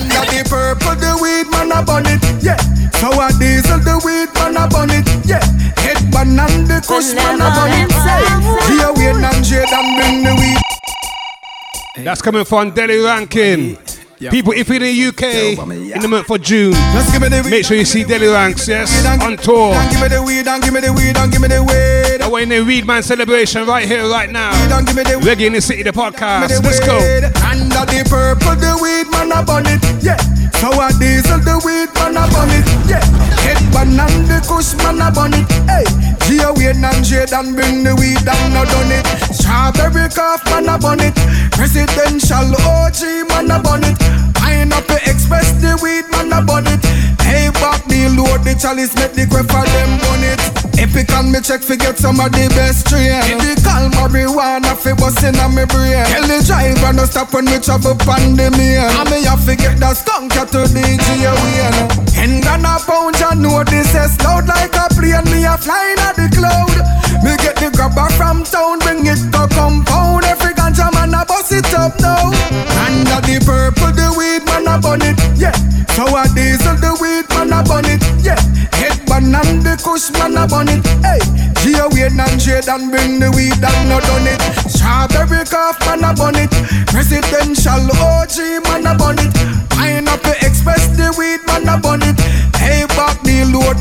Got the purple, the weed, man, I burn it, yeah. Sour diesel, the weed, man, I burn it, yeah. Headband and the kush, man, I burn it, say. Here, wait and shade and bring the weed. That's coming from Delly Rankin. People, if you're in the UK in the month of June, make sure you see Delly Ranx, yes, on tour. Give me the weed and give me the weed and give me the weed. We're in the Weedman celebration right here, right now. Reggae in the City, the podcast. Let's go. Under the purple, the weed, man, burn it, yeah. Sour diesel, the weed, man, burn it, yeah. Headband and the kush, man, burn it, hey. Here, wait and shade and bring the weed and I done it. Strawberry cough, man, burn it. Presidential OG, man, I burn it. Pineapple Express, the weed, man, I burn it. Hey, back the load, the chalice, make the crap for them burn it. Epic and me check, forget some of the best strain. Medical marijuana, fi bustin' on me brain. Tell the driver no stop when we travel pan the main. And me have to get that skunk to the G-Wayne. Hand on a pound, you know this is loud like a plane. Me a flying at the cloud. Me get the grabber from town, bring it to compound. Up now. Under the purple, the weed man a burn it, yeah. Sour diesel, the weed man a burn it, yeah. Headband and the kush man a burn it, hey. Gia wait and shade and bring the weed and no done it. Strawberry cough man a burn it. Presidential OG man a burn it. Pineapple Express, the weed man a burn it.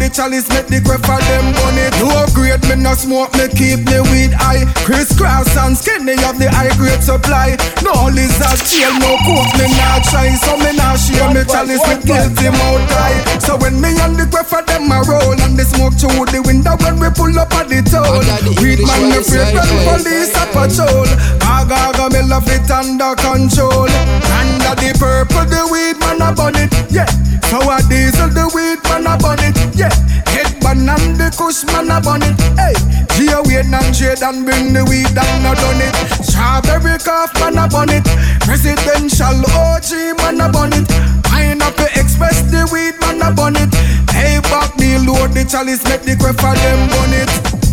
The chalice make the crap for them it. Low grade, me no smoke, me keep the weed high. Crisscross and skinny have the high grade supply. No lizard tail, no coke, me not try. So me not share me chalice with guilty mouth dry. So when me and the crap for them a roll and the smoke through the window when we pull up at the toll. Weed man, me afraid when police a patrol. Aga, aga, me love it under control. Under the purple, the weed man a burn it, yeah. Sour diesel, the weed man a burn it, yeah. Headband and the kush man a burn it, hey. Gia wait and shade and bring the weed and a done it. Strawberry cough man a burn it. Presidential OG man a burn it. Pineapple Express, the weed man a burn it. Hey, back the load, the chalice make the crap for them burn it.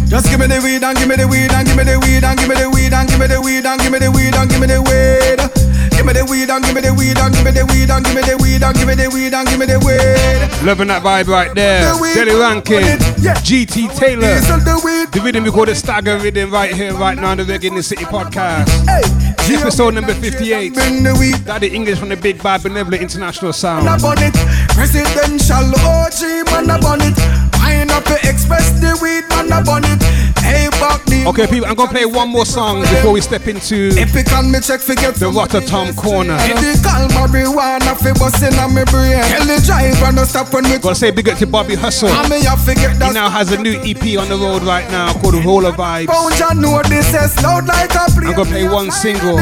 Just give me the weed and give me the weed and give me the weed and give me the weed and give me the weed and give me the weed and give me the weed. And give me the weed and give me the weed and give me the weed and give me the weed and give me the weed. Loving that vibe right there. Delly Rankin, GT Taylor. The rhythm we call the Stagger Rhythm right here, right now on the Reggae in the City podcast. Episode number 58. Daddy English from the Big Bad Benevolent International Sound. Man a burn it. Presidential OG man burn it. Pineapple Express the weed man burn it. Hey back the Okay, people, I'm gonna play one more song before we step into Epic and me check forget the Rototom corner. Medical marijuana fi bustin' on me brain. Tell the driver no stop when we Gotta say big up to Bobby Hustle. And me have to He now has a new EP on the road right now called Roller Vibes. pound. You know this is loud like a. I'm gonna play one single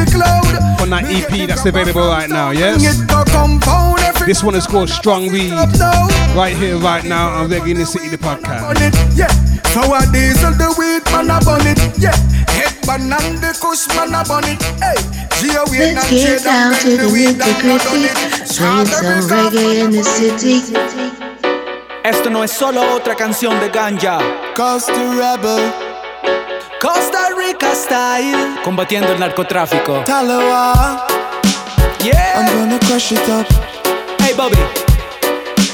from that EP that's available right now, yes? Bring it to compound every This one is called Strong Weed. Right here, right now on Reggae in the City, the podcast. yeah. Sour diesel, the weed man a burn it, yeah. Headband and the kush man a burn it, hey. Let's get down to the nitty gritty. Strawberry some reggae in the city. Esto no es solo otra canción de ganja. Costa Rebel. Costa Rica style. Combatiendo el narcotráfico. Talawa. Yeah. I'm gonna crush it up. Hey Bobby.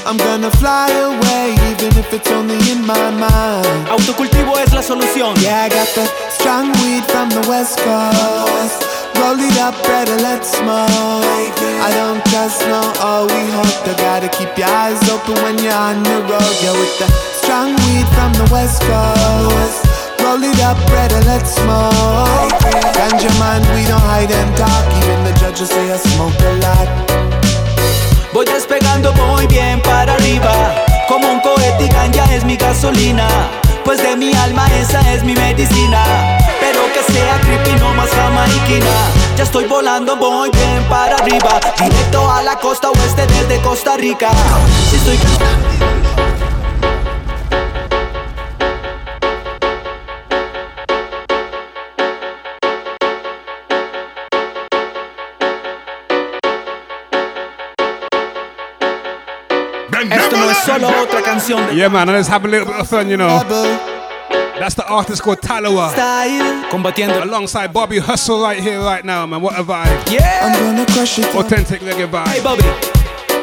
I'm gonna fly away, even if it's only in my mind. Autocultivo es la solución. Yeah, I got the strong weed from the west coast. Roll it up, better let's smoke. I don't trust no all we hope. You gotta keep your eyes open when you're on the road. Yeah, with the strong weed from the west coast. Roll it up, brother, let's smoke. Ganja mind, we don't hide and talk. Even the judges say I smoke a lot. Voy despegando muy bien para arriba, como un cohete y ganja es mi gasolina. Pues de mi alma esa es mi medicina. Pero que sea creepy, no más jamaiquina. Ya estoy volando muy bien para arriba, directo a la costa oeste desde Costa Rica. Si estoy Esto solo otra canción de Yeah, man, let's have a little bit of fun, you know. That's the artist called Talawa. Combatiendo. Alongside Bobby Hustle right here, right now, man. What a vibe. Yeah. I'm gonna crush it. Authentic reggae vibe. Hey, Bobby.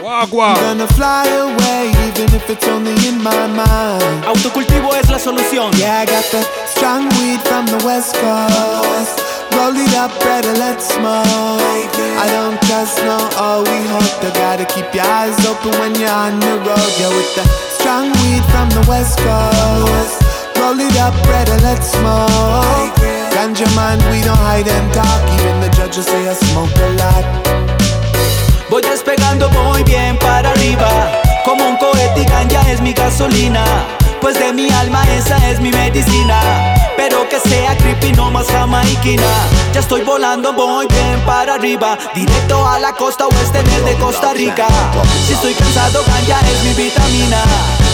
Wagwan. I'm gonna fly away, even if it's only in my mind. Autocultivo es la solución. Yeah, I got the strong weed from the west coast. Roll it up, brother, let's smoke. I don't just know all we hope. You gotta keep your eyes open when you're on the road. Yeah, with the strong weed from the west coast. Roll it up, brother, let's smoke. Ganja man, we don't hide and talk. Even the judges say I smoke a lot. Voy despegando muy bien para arriba, como un cohete y ganja es mi gasolina. De mi alma esa es mi medicina. Pero que sea creepy, no más jamaiquina. Ya estoy volando muy bien para arriba, directo a la costa oeste desde Costa Rica. Si estoy cansado, ganja es mi vitamina.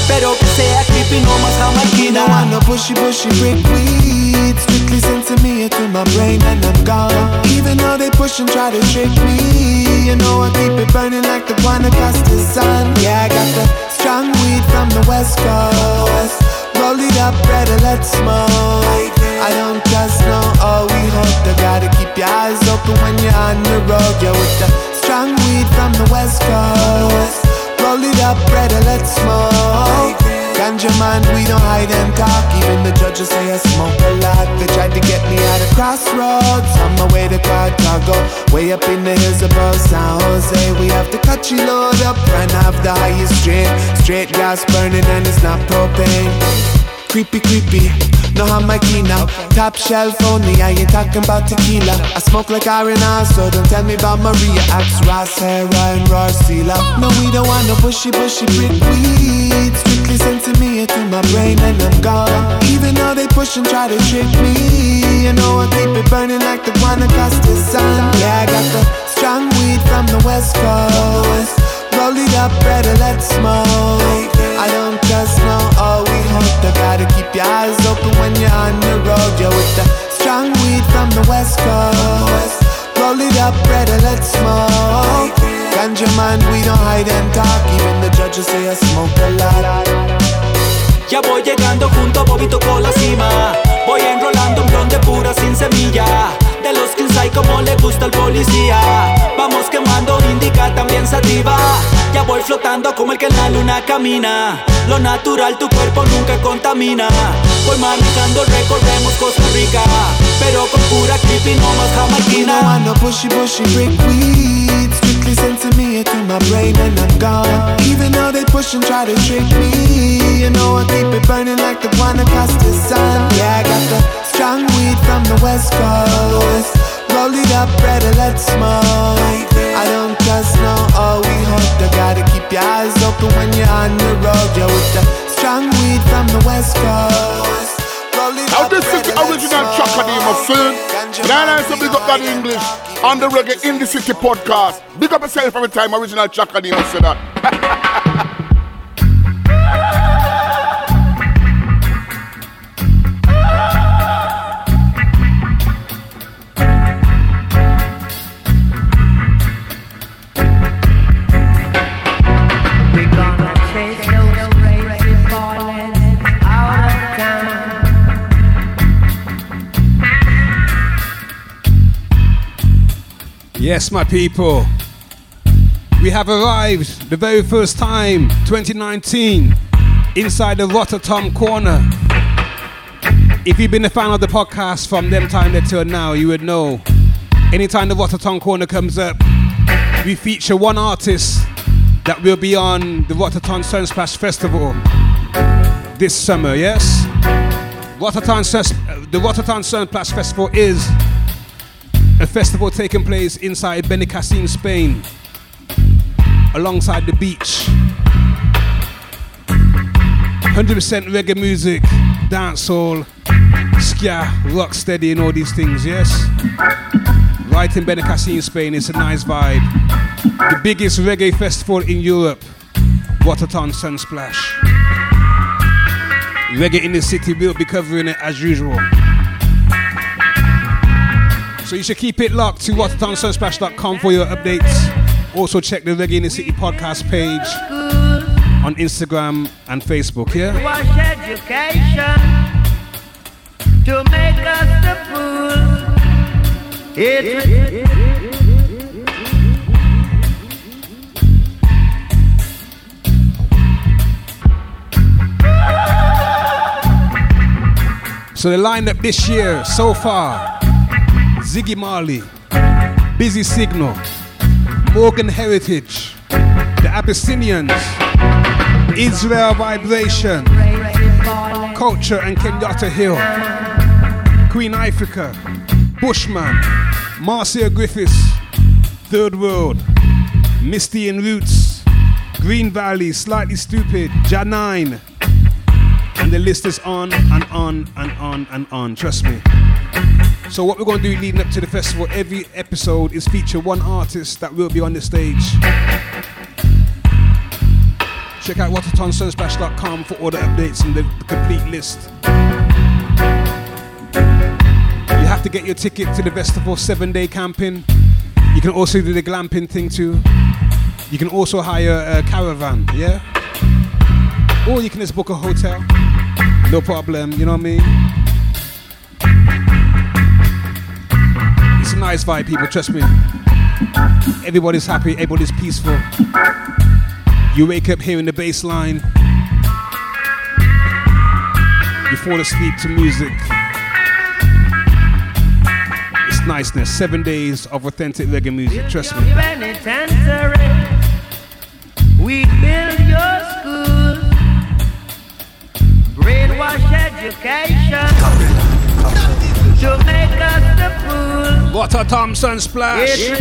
Pero que sea creepy, no más jamaiquina. no bushy, bushy brick weed. Strictly sent to me to my brain and I'm gone. Even though they push and try to trick me, you know I keep it burning like the one across the sun. Yeah, I got the strong weed from the west coast. Roll it up, brother, let's smoke. I don't just know all we hope. You gotta keep your eyes open when you're on the road. Yeah, with the strong weed from the west coast. Roll it up, brother, let's smoke. Ganja man, we don't hide and talk. Even the judges say I smoke a lot. They tried to get me out of crossroads. On my way to Cartago, way up in the hills above San Jose. We have to cut you load up and have the highest strain. Straight gas burning and it's not propane. Creepy, creepy. No how my now. Top shelf only, I ain't talking about tequila. I smoke like Arena, so don't tell me about Maria. Axe, Ross, Hera, and Rorsila. No, we don't want no bushy, bushy brick weed. Strictly sent to me to my brain and I'm gone. Even though they push and try to trick me, you know I keep it burning like the one across the sun. Yeah, I got the strong weed from the west coast. Roll it up, brother, let's smoke. I don't just know oh. You gotta keep your eyes open when you're on the road. Yeah, with the strong weed from the west coast. Roll it up, brother, let's smoke. Ganja man, we don't hide and talk. Even the judges say I smoke a lot. Ya voy llegando junto a Bobby tocó la cima. Voy enrolando un blon pura sin semilla. De los que hay como le gusta al policía. Vamos quemando indica también sativa. Ya voy flotando como el que en la luna camina. Lo natural tu cuerpo nunca contamina. Voy manejando, recorremos Costa Rica. Pero con pura creepy, no más jamaiquina. I bushy, bushy brick weed. Strictly sent to me to my brain and I'm gone. Even though they push and try to trick me, you know I keep it burning like the one across the sun. Yeah, I got the strong weed from the west coast. Roll it up, brother, let's smoke. I don't just no all we hope. You gotta keep your eyes open when you're on the road. Yeah, with the strong weed from the west coast. This is the original smoke. Chakadima film. Then I say big up that English on the Reggae in the City podcast. Big up yourself every time original Chakadima say that. Yes, my people. We have arrived the very first time, 2019, inside the Rototom corner. If you've been a fan of the podcast from them time till now, you would know. Anytime the Rototom corner comes up, we feature one artist that will be on the Rototom Sunsplash Festival this summer, yes? Rototom the Rototom Sunplash Festival is a festival taking place inside Benicassim, Spain, alongside the beach. 100% reggae music, dancehall, ska, rocksteady, and all these things, yes? Right in Benicassim, Spain, it's a nice vibe. The biggest reggae festival in Europe, Rototom Sunsplash. Reggae in the city, we'll be covering it as usual. So you should keep it locked to RototomSunsplash.com for your updates. Also check the Reggae in the City podcast page on Instagram and Facebook, yeah? was education to make us the fools. It, So the lineup this year so far Ziggy Marley, Busy Signal, Morgan Heritage, the Abyssinians, Israel Vibration, Culture and Kenyatta Hill, Queen Ifrica, Bushman, Marcia Griffiths, Third World, Misty and Roots, Green Valley, Slightly Stoopid, Janine, and the list is on and on and on and on. Trust me. So what we're going to do leading up to the festival, every episode is feature one artist that will be on the stage. Check out rototomsunsplash.com for all the updates and the, the complete list. You have to get your ticket to the festival seven day camping. You can also do the glamping thing too. You can also hire a caravan, yeah? Or you can just book a hotel. No problem, you know what I mean? Nice vibe, people, trust me. Everybody's happy, everybody's peaceful. You wake up hearing the bass line. You fall asleep to music. It's niceness. Seven days of authentic reggae music, trust me. We build your school. Brainwash education. To make us the fools. Rototom Sunsplash.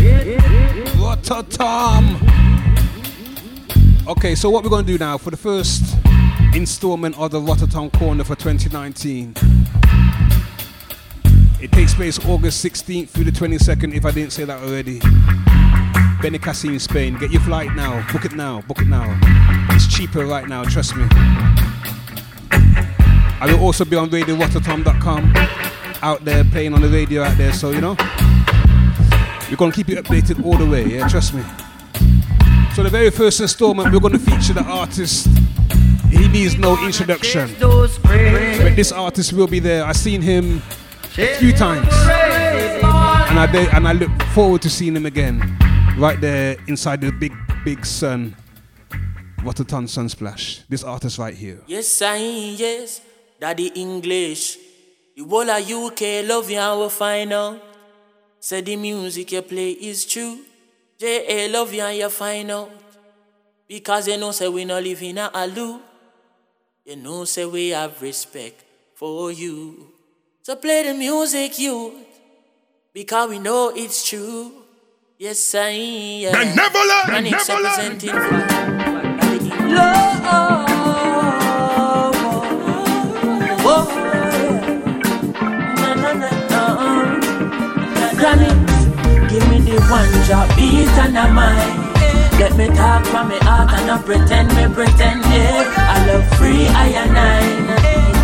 Rototom. Okay, so what we're going to do now for the first installment of the Rototom Corner for 2019. It takes place August 16th through the 22nd, if I didn't say that already. Benicassim, Spain. Get your flight now. Book it now. Book it now. It's cheaper right now, trust me. I will also be on RadioRototom.com out there playing on the radio out there, so you know. We're gonna keep you updated all the way, yeah, trust me. So the very first installment, we're gonna feature the artist. He needs no introduction. But this artist will be there. I've seen him a few times. And I and I look forward to seeing him again. Right there inside the big, big sun. Rototom Sunsplash. This artist right here. Yes, I yes, Daddy English. The whole of UK love you and we find out. Say the music you play is true. J.A. love you and you find out. Because you know say we not live in a alu. You know say we have respect for you. So play the music, youth. Because we know it's true. Yes, I yeah. Benevolent, And it's benevolent. representing love. Granny, give me the one job beat and a mind. Let me talk from me heart and not pretend me pretend yeah. I love free I and I.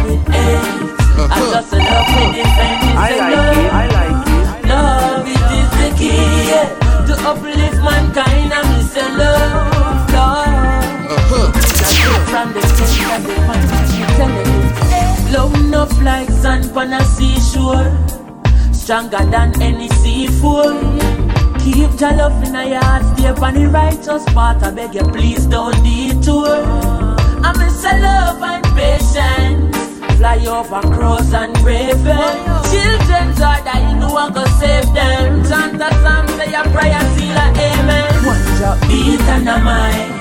With AIDS, I just love me defend it. I like love. it, I like it. Love it is the key yeah, to uplift mankind and me say love, love. Gift from the king and the man telling it. Love enough like sand on a seashore, stronger than any seafood. Keep your love in your heart, stay on the righteous path. I beg you, please don't detour. I miss a love and patience. Fly over crows and ravens. Children's are dying, no one go save them. Chant a psalm, say a prayer, seal a amen. One drop beat and a mind.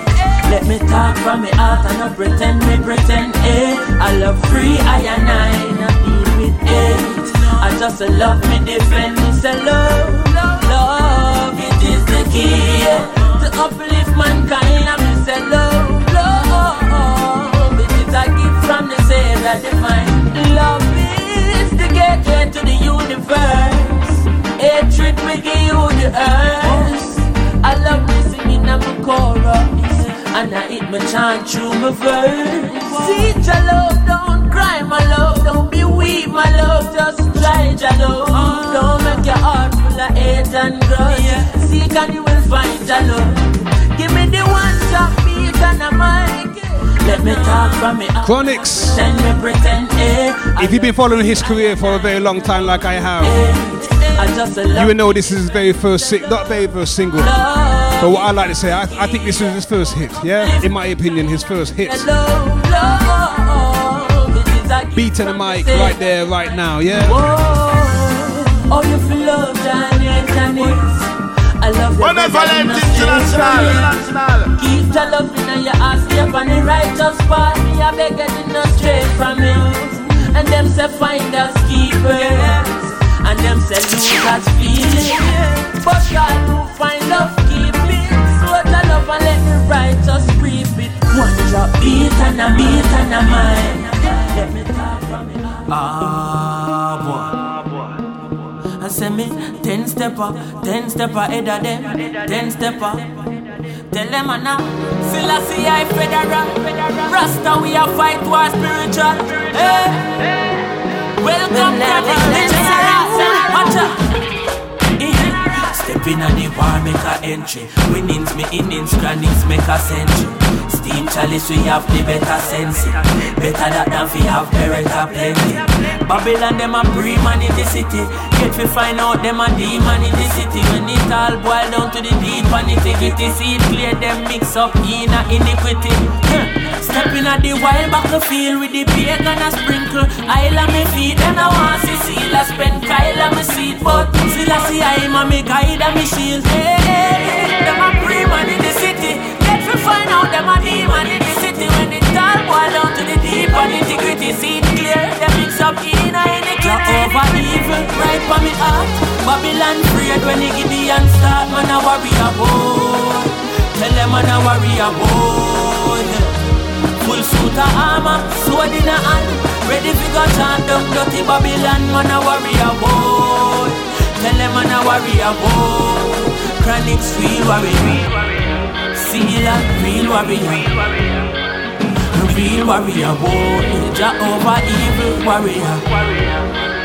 Let me talk from me heart and not pretend me pretend, eh. I love free I and I. Not be with it. I just love me defend me say love, love, it is the key to uplift mankind. I me say love, love, it is a gift from the Savior divine. Love is the gateway to the universe. Hatred will give you the earth. I love me singing on my chorus, and I hit my chant through my verse. See, your love, don't cry, my love, don't be weak, my love, just try, your love. Don't make your heart full of hate and grudge. Seek and you will find your love. Give me the one top beat and a mic. Let me talk from me. Chronixx. Then me pretend, eh. If you've been following his career for a very long time, like I have, I just you will know this is his very first, si- not very first single. But what I like to say, I, I think this is his first hit. Yeah, in my opinion, his first hit. Love, love, it is a gift Beat and the mic right there, right now. Yeah. Oh, love, Johnny, Johnny. I love you. Benevolent International. International. Keep your love in your ass, step on the righteous path. Me a beg getting no straight from it. And them say find us keepers. And them say losers feeling. But God who find love keep it. So love and let the righteous creep it. One drop beat and a beat and a mind. Let me talk from it. Ah, boy. Ah boy. I say me ten stepper, ten stepper ahead of them, ten stepper. Tell them I now, Selassie I federal, Rasta we a fight war spiritual. Hey. Welcome to the general. Watch out. Step in on the war, make a entry. Winnings, me innings, Chronixx, make a century. Steam chalice, we have the better sense. Better that than we have beretta plenty. Babylon, them a pre-man in the city. Get we find out them a demon in the city. When it all boil down to the deep and integrity. See it clear, them mix up in a iniquity. Huh. Step at the wild back the field with the pagan a sprinkle. Isle of me feet, and I want to see I spend Kyle on me seat. But still I see I'm a me guide and me shield. Hey, hey, them out them a demon in the city. When it all boil down to the deep and integrity. See it clear, them mix up in a iniquity. over evil, right for me heart. Babylon afraid when the Gideon start. Man a warrior boy. Tell them man a warrior boy. Full suit of armor, sword in a hand Ready fi go chant down dirty Babylon Man a warrior boy Tell them man a warrior boy Chronixx real warrior Seal real warrior A Real warrior Jah over evil warrior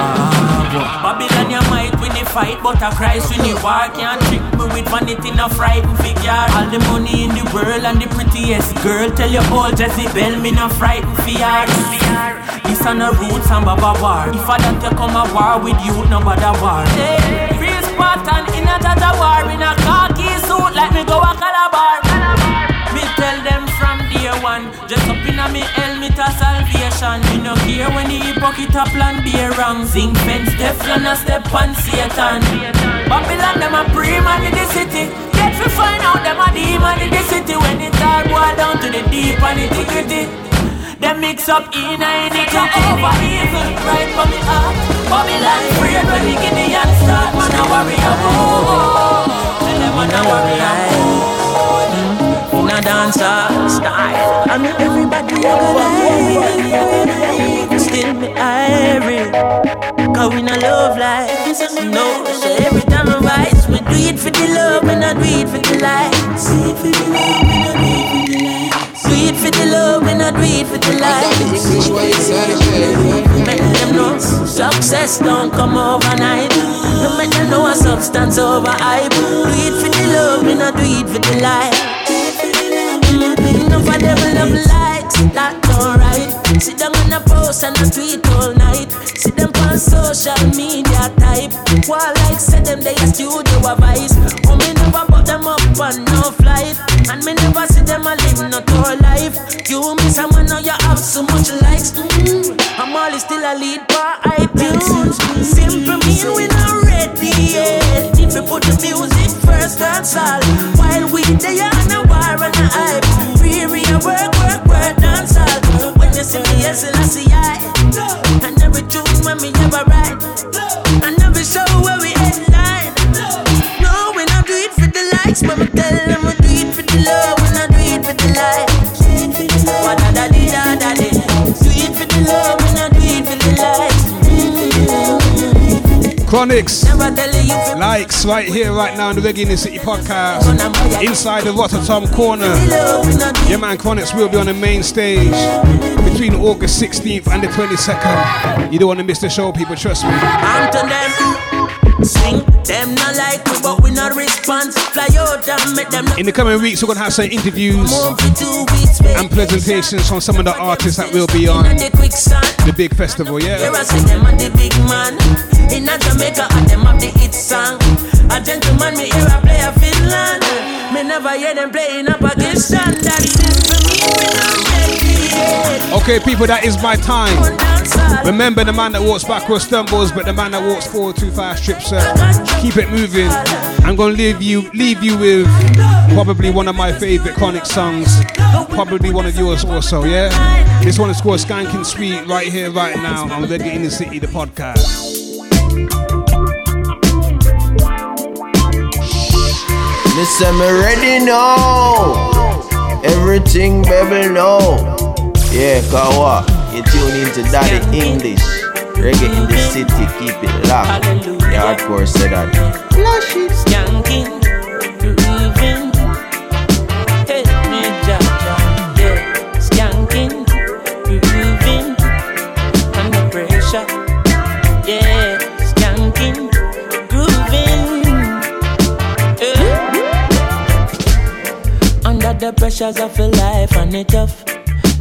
Ah. Babylon, you might win the fight, but a Christ win the war. Can't trick me with vanity, no frightened figure. All the money in the world and the prettiest girl. Tell you all Jezebel, me no frightened fear. This on the roots and Baba war. If I don't come a war with you, no bother war. Hey, free Spartan in a Jaja war. In a khaki suit, like me go a Calabar. Tell them from day one, just up in a me helmet of salvation. Me no care when the hypocrite a plan be wrong. Zinc fence, Teflon a step on Satan. Babylon them a pre-man in the city. Get to find out them a demon in the city when it all boil down to the deep and integrity. Them mix up in a iniquity over evil, right from the heart. Babylon afraid when the Gideon start. Man a warrior, oh, tell them man a warrior, oh in a dancer style. I mean everybody alive, still me irie. Cause we not love life, no. So every time I rise, we do it for the love, we not do it for the likes. Do it for the love, we not do it for the likes. Do it for the love, we not do it for the likes. Make them know success don't come overnight. No know a substance over hype. Do it for the love, we not do it for the likes. Love likes, that's alright. Sit down on a post and a tweet all night. See them on social media type. While like say them they a studio a vice. Oh me never put them up on no flight. And me never see them a live no tour life. You miss someone now you have so much likes. Mm. I'm always still a lead by iTunes. Simple mean we not ready yet. If we put the music first, that's all. While we there on a war and a hype. Yes, I Chronixx, likes right here, right now in the Reggae in the City podcast, inside the Rototom corner. Yeah, man, Chronixx will be on the main stage between August 16th and the 22nd. You don't want to miss the show, people, trust me. And to them, sing. Them not like we, but we not response. Fly In the coming weeks, we're going to have some interviews and presentations from some of the artists that will be on the big festival, yeah? A gentleman, me hear a play a Finland. Me never hear them playing a Pakistan. That is for me, Okay, people, that is my time. Remember, the man that walks backwards stumbles, but the man that walks forward too fast trips up. Keep it moving. I'm gonna leave you leave you with probably one of my favorite chronic songs. Probably one of yours also, yeah? This one is called Skanking Sweet right here, right now on Reggae in the City, the podcast. Listen, me ready now. Everything, baby, know. Yeah, Kawa, you tune into Daddy English. Reggae in the city, keep it locked. The hardcore said that. Skanking, grooving. Hey, me Jaja, yeah. Skanking, grooving. Under pressure, yeah. Skanking, grooving. Eh. Under the pressures of a life and it tough.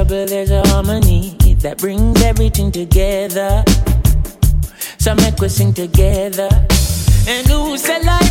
trouble there's a harmony that brings everything together. So make we sing together. And who say life